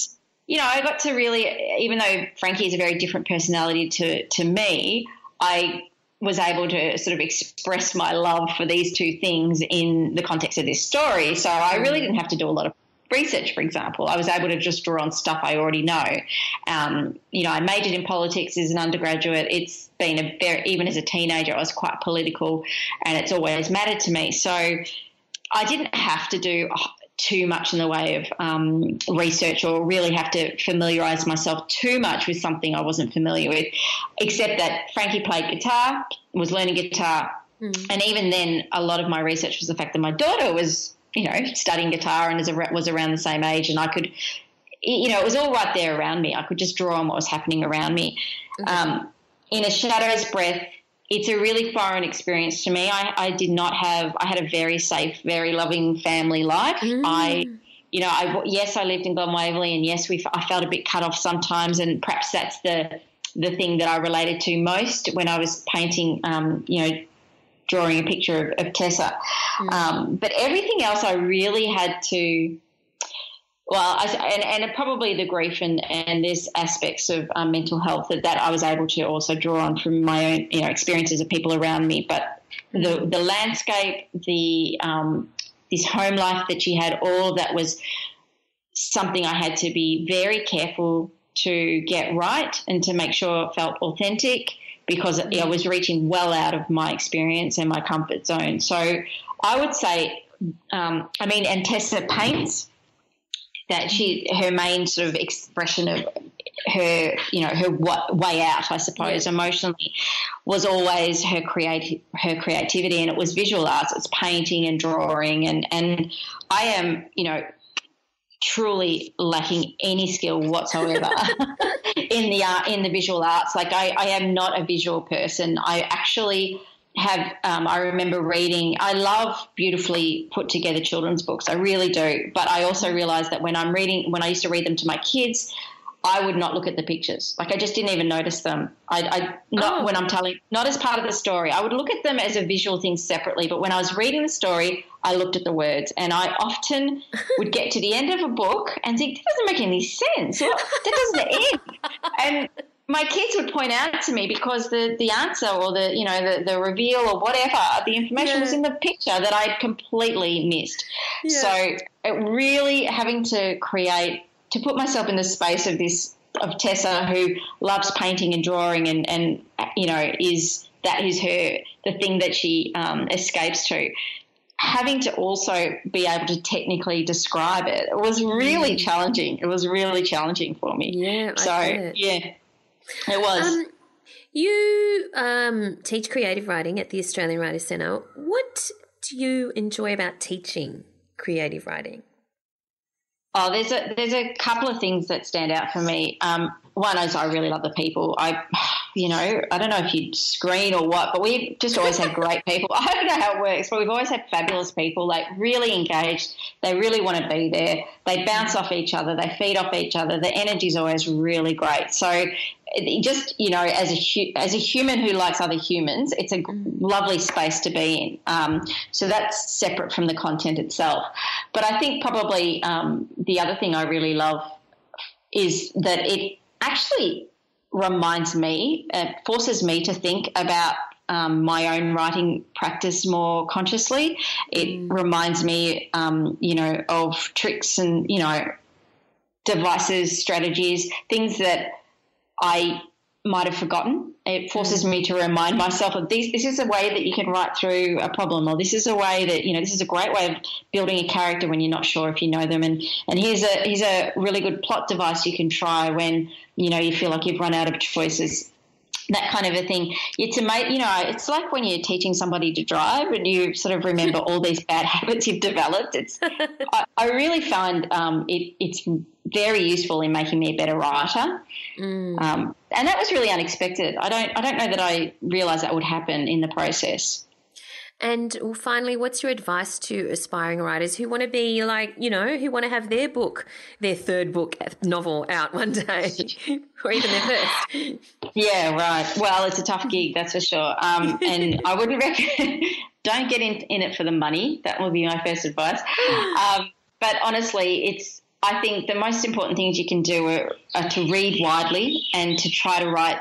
you know, I got to really, even though Frankie is a very different personality to, to me, I was able to sort of express my love for these two things in the context of this story. So I really didn't have to do a lot of research, for example. I was able to just draw on stuff I already know. Um, you know, I majored in politics as an undergraduate. It's been a very, even as a teenager, I was quite political and it's always mattered to me. So I didn't have to do too much in the way of um, research or really have to familiarise myself too much with something I wasn't familiar with, except that Frankie played guitar, was learning guitar. Mm. And even then, a lot of my research was the fact that my daughter was, you know, studying guitar and was around the same age, and I could, you know, it was all right there around me. I could just draw on what was happening around me. Okay. Um, in a shadow's breath, it's a really foreign experience to me. I, I did not have, I had a very safe, very loving family life. Mm. I, you know, I, yes, I lived in Glen Waverley and yes, we, I felt a bit cut off sometimes. And perhaps that's the, the thing that I related to most when I was painting, um, you know, drawing a picture of, of Tessa. Mm. Um, but everything else I really had to, well, I, and, and probably the grief and, and there's aspects of um, mental health that, that I was able to also draw on from my own you know experiences of people around me. But the the landscape, the um, this home life that she had, all that was something I had to be very careful to get right and to make sure it felt authentic because I was reaching well out of my experience and my comfort zone. So I would say, um, I mean, and Tessa paints that she her main sort of expression of her you know her way out I suppose yeah. emotionally was always her creative her creativity and it was visual arts it's painting and drawing and and I am you know truly lacking any skill whatsoever in the art in the visual arts like I, I am not a visual person I actually have um, I remember reading. I love beautifully put together children's books. I really do. But I also realized that when I'm reading, when I used to read them to my kids, I would not look at the pictures. Like I just didn't even notice them. I, I not oh. when I'm telling, not as part of the story. I would look at them as a visual thing separately. But when I was reading the story, I looked at the words, and I often would get to the end of a book and think that doesn't make any sense. That doesn't end. And my kids would point out to me because the, the answer or the you know the, the reveal or whatever the information yeah. was in the picture that I'd completely missed. Yeah. So it really having to create to put myself in the space of this of Tessa who loves painting and drawing and and you know is that is her the thing that she um, escapes to. Having to also be able to technically describe it, it was really mm. challenging. It was really challenging for me. Yeah. So yeah. It was. Um, you um, teach creative writing at the Australian Writers Centre. What do you enjoy about teaching creative writing? Oh, there's a there's a couple of things that stand out for me. Um, one is I really love the people. I, you know, I don't know if you screen or what, but we've just always had great people. I don't know how it works, but we've always had fabulous people, like really engaged. They really want to be there. They bounce off each other. They feed off each other. The energy is always really great. So just you know as a as a human who likes other humans it's a lovely space to be in um, so that's separate from the content itself but i think probably um, the other thing i really love is that it actually reminds me, it forces me to think about um, my own writing practice more consciously. It mm. reminds me, um, you know, of tricks and, you know, devices, strategies, things that I might have forgotten. It forces me to remind myself of this. This is a way that you can write through a problem, or this is a way that you know. This is a great way of building a character when you're not sure if you know them. And and here's a here's a really good plot device you can try when you know you feel like you've run out of choices that kind of a thing. It's amazing, you know, it's like when you're teaching somebody to drive and you sort of remember all these bad habits you've developed. It's, I, I, really find um, it, it's very useful in making me a better writer. Mm. Um, and that was really unexpected. I don't, I don't know that I realised that would happen in the process. And finally, what's your advice to aspiring writers who want to be like, you know, who want to have their book, their third book novel out one day, or even their first? Yeah, right. Well, it's a tough gig, that's for sure. Um, and I wouldn't recommend, don't get in, in it for the money. That would be my first advice. Um, but honestly, it's I think the most important things you can do are, are, to read widely and to try to write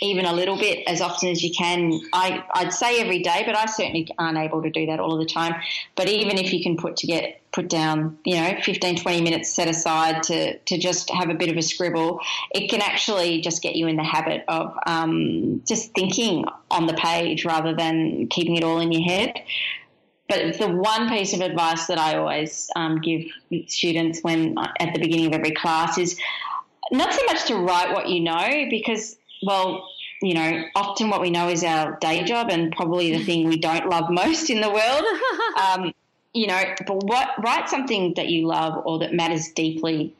even a little bit as often as you can. I, I'd say every day, but I certainly aren't able to do that all of the time. But even if you can put to get put down, you know, 15, 20 minutes set aside to, to just have a bit of a scribble, it can actually just get you in the habit of um, just thinking on the page rather than keeping it all in your head. But the one piece of advice that I always um, give students when at the beginning of every class is not so much to write what you know, because, well, you know, often what we know is our day job and probably the thing we don't love most in the world. Um, you know, but what write something that you love or that matters deeply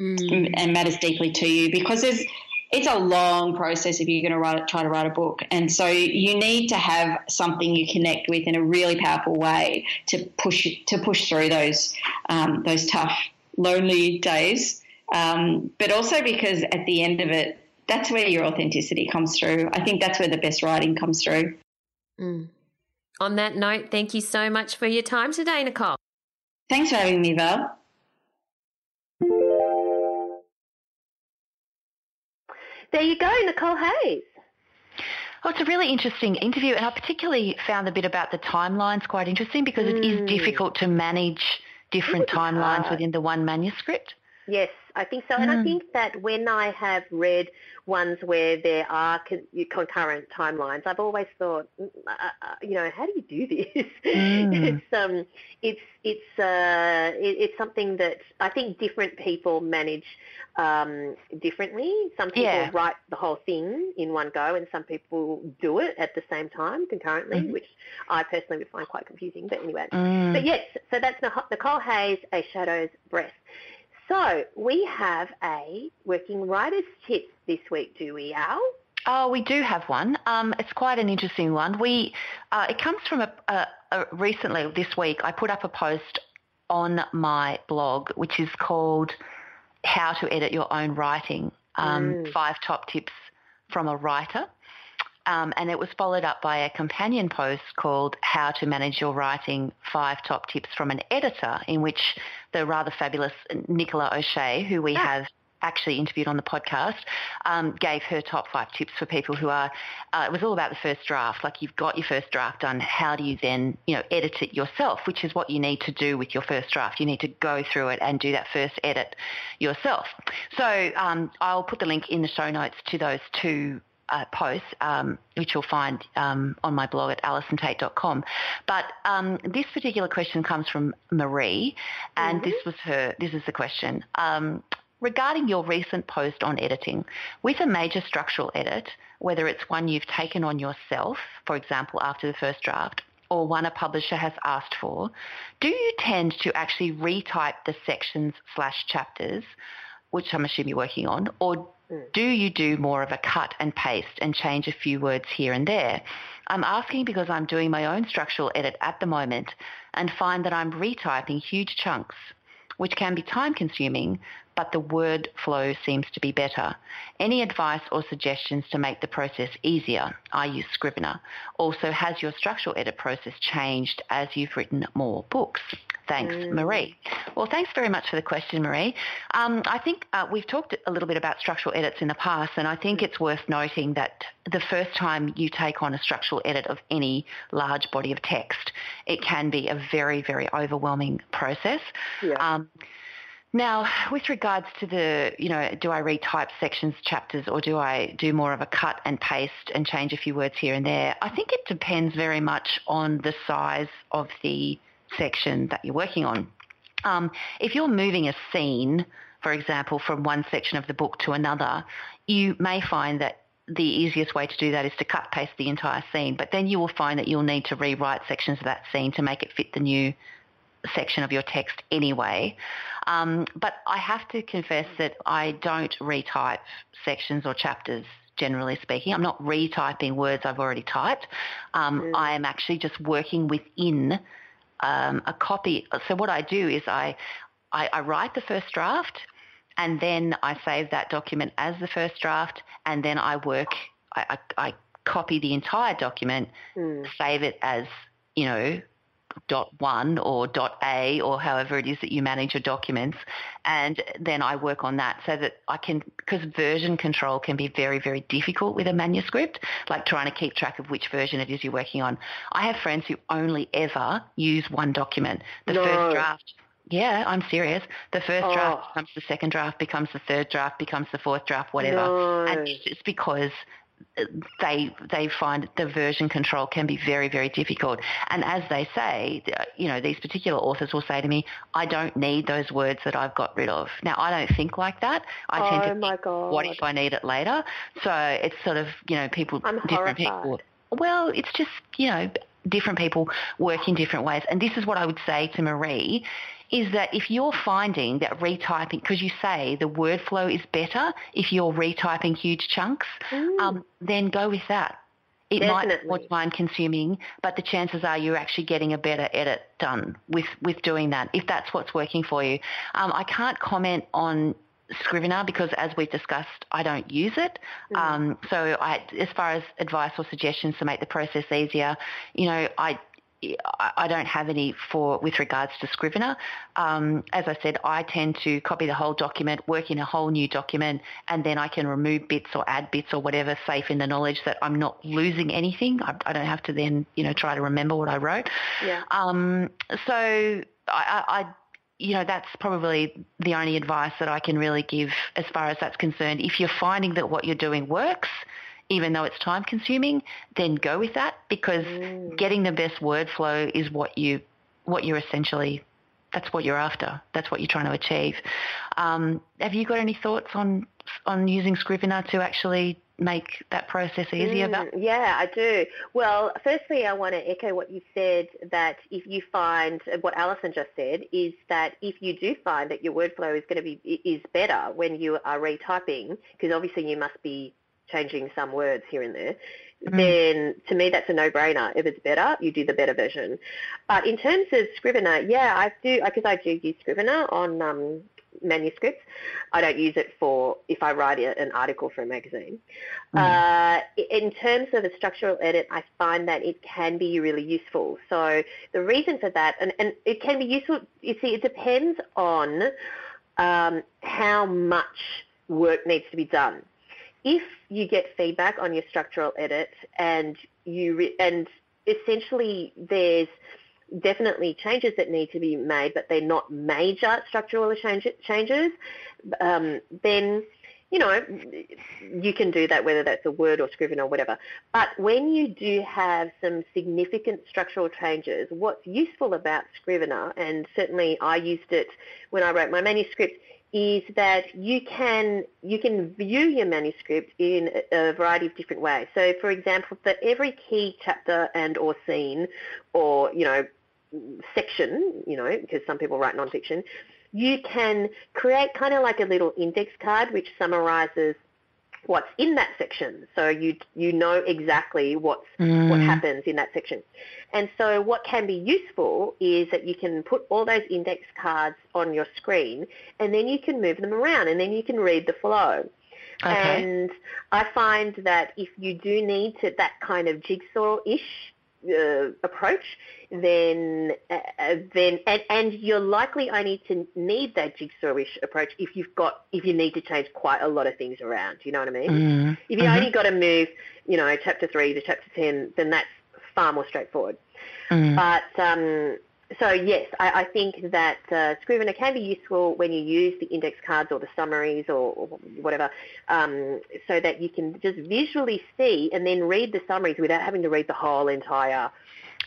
mm. and matters deeply to you because there's it's a long process if you're going to write, try to write a book. And so you need to have something you connect with in a really powerful way to push to push through those um, those tough, lonely days. Um, but also because at the end of it, that's where your authenticity comes through. I think that's where the best writing comes through. Mm. On that note, thank you so much for your time today, Nicole. Thanks for having me, Val. There you go, Nicole Hayes. Oh, it's a really interesting interview, and I particularly found the bit about the timelines quite interesting because mm. it is mm. difficult to manage different timelines hard. within the one manuscript. Yes, I think so. Mm. And I mm. think that when I have read ones where there are con- concurrent timelines, I've always thought, mm, uh, uh, uh, you know, how do you do this? Mm. it's um, it's it's uh, it, it's something that I think different people manage um, differently. Some people yeah. write the whole thing in one go, and some people do it at the same time concurrently, mm-hmm. which I personally would find quite confusing. But anyway, mm. but yes, so that's Nicole Hayes, A Shadow's Breath. So we have a working writer's tip this week, do we, Al? Oh, we do have one. Um, it's quite an interesting one. We uh, it comes from a, a, a recently this week. I put up a post on my blog, which is called "How to Edit Your Own Writing: um, mm. Five Top Tips from a Writer." Um, and it was followed up by a companion post called How to Manage Your Writing Five Top Tips from an Editor, in which the rather fabulous Nicola O'Shea, who we ah. have actually interviewed on the podcast, um, gave her top five tips for people who are. Uh, it was all about the first draft. Like you've got your first draft done, how do you then, you know, edit it yourself? Which is what you need to do with your first draft. You need to go through it and do that first edit yourself. So um, I'll put the link in the show notes to those two uh, posts, um, which you'll find um, on my blog at allisontait.com. But um, this particular question comes from Marie, and mm-hmm. this was her. This is the question. Um, regarding your recent post on editing, with a major structural edit, whether it's one you've taken on yourself, for example, after the first draft, or one a publisher has asked for, do you tend to actually retype the sections slash chapters, which I'm assuming you're working on, or Mm. Do you do more of a cut and paste and change a few words here and there? I'm asking because I'm doing my own structural edit at the moment and find that I'm retyping huge chunks, which can be time consuming, but the word flow seems to be better. Any advice or suggestions to make the process easier? I use Scrivener. Also, has your structural edit process changed as you've written more books? Thanks, mm. Marie. Well, thanks very much for the question, Marie. Um, I think uh, we've talked a little bit about structural edits in the past, and I think it's worth noting that the first time you take on a structural edit of any large body of text, it can be a very, very overwhelming process. Yeah. Um, now, with regards to the, you know, do I retype sections, chapters, or do I do more of a cut and paste and change a few words here and there? I think it depends very much on the size of the section that you're working on. Um, if you're moving a scene, for example, from one section of the book to another, you may find that the easiest way to do that is to cut paste the entire scene, but then you will find that you'll need to rewrite sections of that scene to make it fit the new section of your text anyway. Um, but I have to confess that I don't retype sections or chapters generally speaking. I'm not retyping words I've already typed. Um, mm. I am actually just working within um, a copy. So what I do is I, I, I write the first draft and then I save that document as the first draft and then I work, I, I, I copy the entire document, mm. save it as, you know, dot one or dot A or however it is that you manage your documents, and then I work on that so that I can because version control can be very very difficult with a manuscript, like trying to keep track of which version it is you're working on. I have friends who only ever use one document. The No. first draft yeah, I'm serious. The first Oh. draft becomes the second draft, becomes the third draft, becomes the fourth draft, whatever. No. And it's just because they they find the version control can be very very difficult. And as they say, uh, you know, these particular authors will say to me, "I don't need those words that I've got rid of." Now, I don't think like that. I tend Oh to my think, God. "What if I need it later?" So it's sort of you know people I'm different horrified. people. Well, it's just you know different people work in different ways, and this is what I would say to Marie is that if you're finding that retyping, because you say the word flow is better if you're retyping huge chunks, um, then go with that. It might be more time consuming, but the chances are you're actually getting a better edit done with, with doing that, if that's what's working for you. Um, I can't comment on Scrivener because, as we've discussed, I don't use it. Um, so, I, as far as advice or suggestions to make the process easier, you know, I I I don't have any for with regards to Scrivener. Um, as I said, I tend to copy the whole document, work in a whole new document, and then I can remove bits or add bits or whatever, safe in the knowledge that I'm not losing anything. I, I don't have to then, you know, try to remember what I wrote. Yeah. Um, so I, I, I, you know, that's probably the only advice that I can really give as far as that's concerned. If you're finding that what you're doing works, even though it's time consuming, then go with that because getting the best word flow is what you, what you're essentially, that's what you're after. That's what you're trying to achieve. Um, have you got any thoughts on on using Scrivener to actually make that process easier? Mm, yeah, I do. Well, firstly, I want to echo what you said that if you find what Allison just said is that if you do find that your word flow is going to be is better when you are retyping, because obviously you must be changing some words here and there, then to me that's a no-brainer. If it's better, you do the better version. But in terms of Scrivener, yeah, I do because I do use Scrivener on um, manuscripts. I don't use it for if I write a, an article for a magazine. Uh, in terms of a structural edit, I find that it can be really useful. So the reason for that, and, and it can be useful, you see, it depends on um, how much work needs to be done. If you get feedback on your structural edit and you re- and essentially there's definitely changes that need to be made, but they're not major structural change- changes, um, then you know you can do that whether that's a word or Scrivener or whatever. But when you do have some significant structural changes, what's useful about Scrivener, and certainly I used it when I wrote my manuscript, is that you can you can view your manuscript in a variety of different ways. So, for example, for every key chapter and or scene, or you know section, you know, because some people write nonfiction, you can create kind of like a little index card which summarizes what's in that section. So you you know exactly what's what mm. happens in that section. And so what can be useful is that you can put all those index cards on your screen and then you can move them around and then you can read the flow. Okay. And I find that if you do need to that kind of jigsaw-ish uh, approach, then uh, uh, then and, and you're likely only to need that jigsaw-ish approach if you've got if you need to change quite a lot of things around. You know what I mean? Mm. If you only got to move, you know, chapter three to chapter ten, then that's far more straightforward. Mm. But um, so yes, I, I think that uh, Scrivener can be useful when you use the index cards or the summaries or, or whatever, um, so that you can just visually see and then read the summaries without having to read the whole entire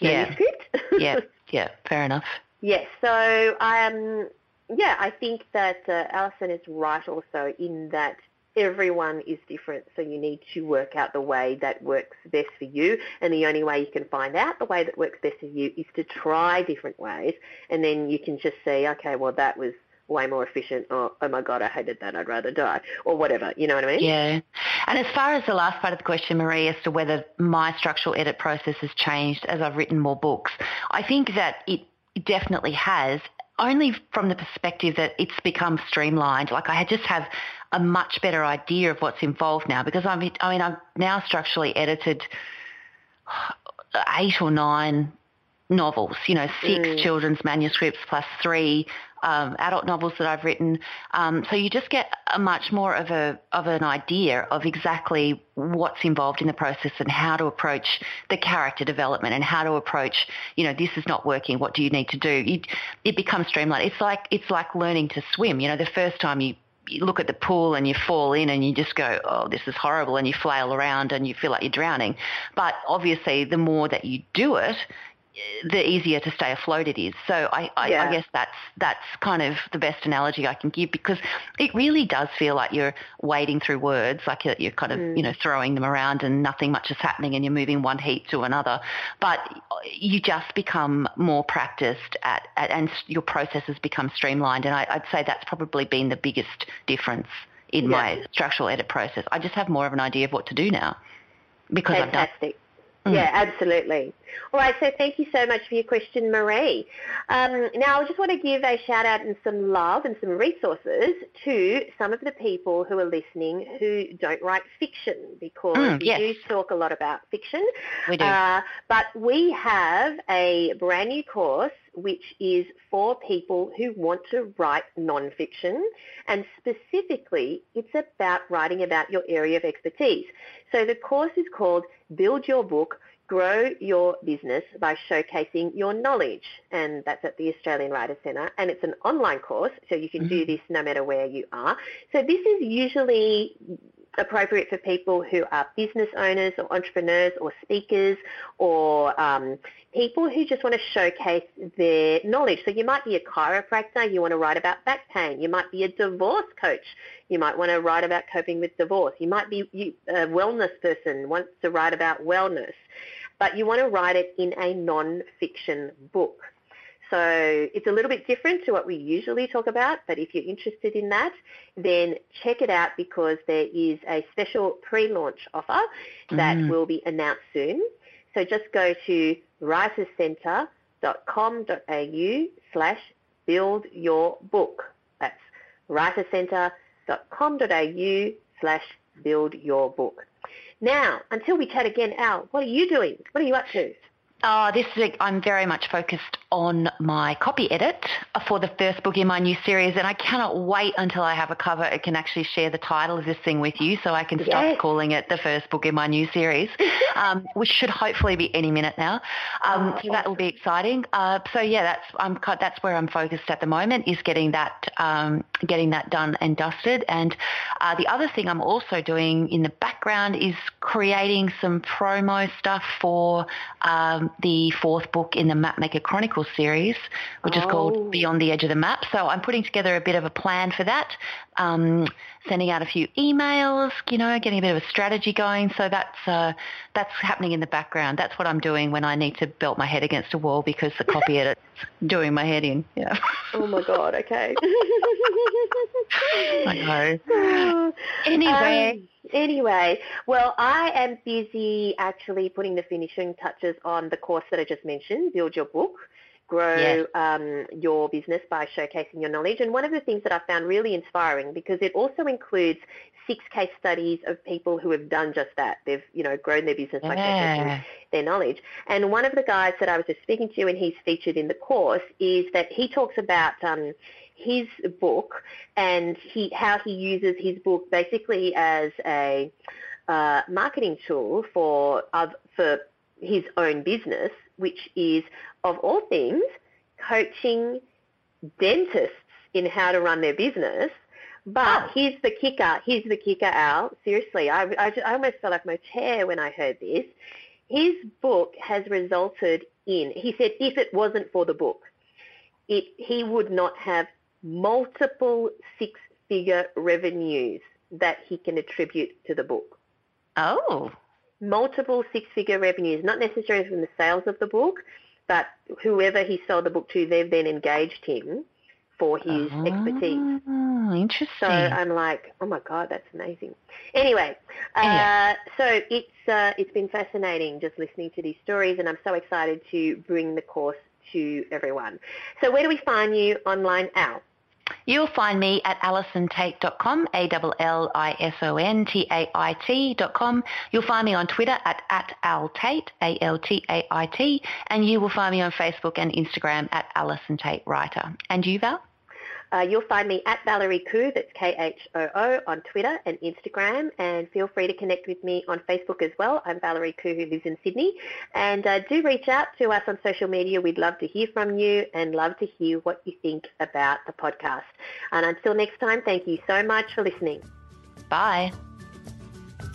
Yeah. manuscript. yeah, yeah, fair enough. Yes. So, um, yeah, I think that uh, Allison is right also in that everyone is different, so you need to work out the way that works best for you, and the only way you can find out the way that works best for you is to try different ways, and then you can just see, okay, well, that was way more efficient, or oh my god, I hated that, I'd rather die, or whatever. You know what I mean? Yeah. And as far as the last part of the question, Marie, as to whether my structural edit process has changed as I've written more books, I think that it definitely has, only from the perspective that it's become streamlined. Like I just have a much better idea of what's involved now because I'm, I mean, I've now structurally edited eight or nine novels, you know, six Mm. children's manuscripts plus three um, adult novels that I've written. Um, so you just get a much more of a of an idea of exactly what's involved in the process and how to approach the character development and how to approach, you know, this is not working. What do you need to do? It, it becomes streamlined. It's like it's like learning to swim. You know, the first time you you look at the pool and you fall in and you just go, oh, this is horrible, and you flail around and you feel like you're drowning. But obviously, the more that you do it, the easier to stay afloat it is. So I, I, Yeah. I guess that's that's kind of the best analogy I can give because it really does feel like you're wading through words, like you're, you're kind of you know mm. throwing them around and nothing much is happening and you're moving one heat to another. But you just become more practiced at, at and your processes become streamlined. And I, I'd say that's probably been the biggest difference in Yeah. my structural edit process. I just have more of an idea of what to do now because I've done. Mm. Yeah, absolutely. All right, so thank you so much for your question, Marie. Um, now, I just want to give a shout out and some love and some resources to some of the people who are listening who don't write fiction because Mm, we yes. do talk a lot about fiction. We do. Uh, but we have a brand new course which is for people who want to write non-fiction and specifically it's about writing about your area of expertise. So the course is called Build Your Book, Grow Your Business by Showcasing Your Knowledge and that's at the Australian Writers Centre and it's an online course so you can do mm-hmm. this no matter where you are. So this is usually appropriate for people who are business owners or entrepreneurs or speakers or um, people who just want to showcase their knowledge. So you might be a chiropractor, you want to write about back pain. You might be a divorce coach. You might want to write about coping with divorce. You might be you- a wellness person, wants to write about wellness. But you want to write it in a non-fiction book. So it's a little bit different to what we usually talk about, but if you're interested in that, then check it out because there is a special pre-launch offer that Mm. will be announced soon. So just go to writerscentre.com.au slash build your book. That's writerscentre.com.au slash build your book. Now, until we chat again, Al, what are you doing? What are you up to? Oh, this week I'm very much focused on my copy edit for the first book in my new series, and I cannot wait until I have a cover. It can actually share the title of this thing with you, so I can stop Yes. calling it the first book in my new series, um, which should hopefully be any minute now. Um, Oh, so that will be exciting. Uh, so yeah, that's I'm that's where I'm focused at the moment is getting that um, getting that done and dusted. And uh, the other thing I'm also doing in the background is creating some promo stuff for um, the fourth book in the Mapmaker Chronicles series, which is Oh. called Beyond the Edge of the Map. So I'm putting together a bit of a plan for that, um, sending out a few emails, you know, getting a bit of a strategy going. So that's uh, that's happening in the background. That's what I'm doing when I need to belt my head against a wall because the copy edit's doing my head in. Yeah. Oh my God, okay. I know. Anyway. Um, anyway, well, I am busy actually putting the finishing touches on the course that I just mentioned, Build Your Book, Grow Yes. um, Your Business by Showcasing Your Knowledge. And one of the things that I found really inspiring, because it also includes six case studies of people who have done just that. They've, you know, grown their business by showcasing their knowledge. And one of the guys that I was just speaking to and he's featured in the course is that he talks about um, his book and he how he uses his book basically as a uh, marketing tool for oth- for his own business, which is of all things coaching dentists in how to run their business. But Oh. here's the kicker. Here's the kicker, Al. Seriously, I, I, I almost fell off my chair when I heard this. His book has resulted in, he said, if it wasn't for the book, it, he would not have multiple six-figure revenues that he can attribute to the book. Oh. Multiple six-figure revenues, not necessarily from the sales of the book, but whoever he sold the book to, they've then engaged him for his expertise. Oh, interesting. So I'm like, oh my god, that's amazing. Anyway, uh, so it's uh, it's been fascinating just listening to these stories, and I'm so excited to bring the course to everyone. So where do we find you online, Al? You'll find me at allisontait.com, A-L-L-I-S-O-N-T-A-I-T.com. You'll find me on Twitter at, at altait, A-L-T-A-I-T, and you will find me on Facebook and Instagram at Allison Tait Writer. And you, Val? Uh, you'll find me at Valerie Khoo, that's K-H-O-O, on Twitter and Instagram, and feel free to connect with me on Facebook as well. I'm Valerie Khoo, who lives in Sydney, and uh, do reach out to us on social media. We'd love to hear from you and love to hear what you think about the podcast. And until next time, thank you so much for listening. Bye.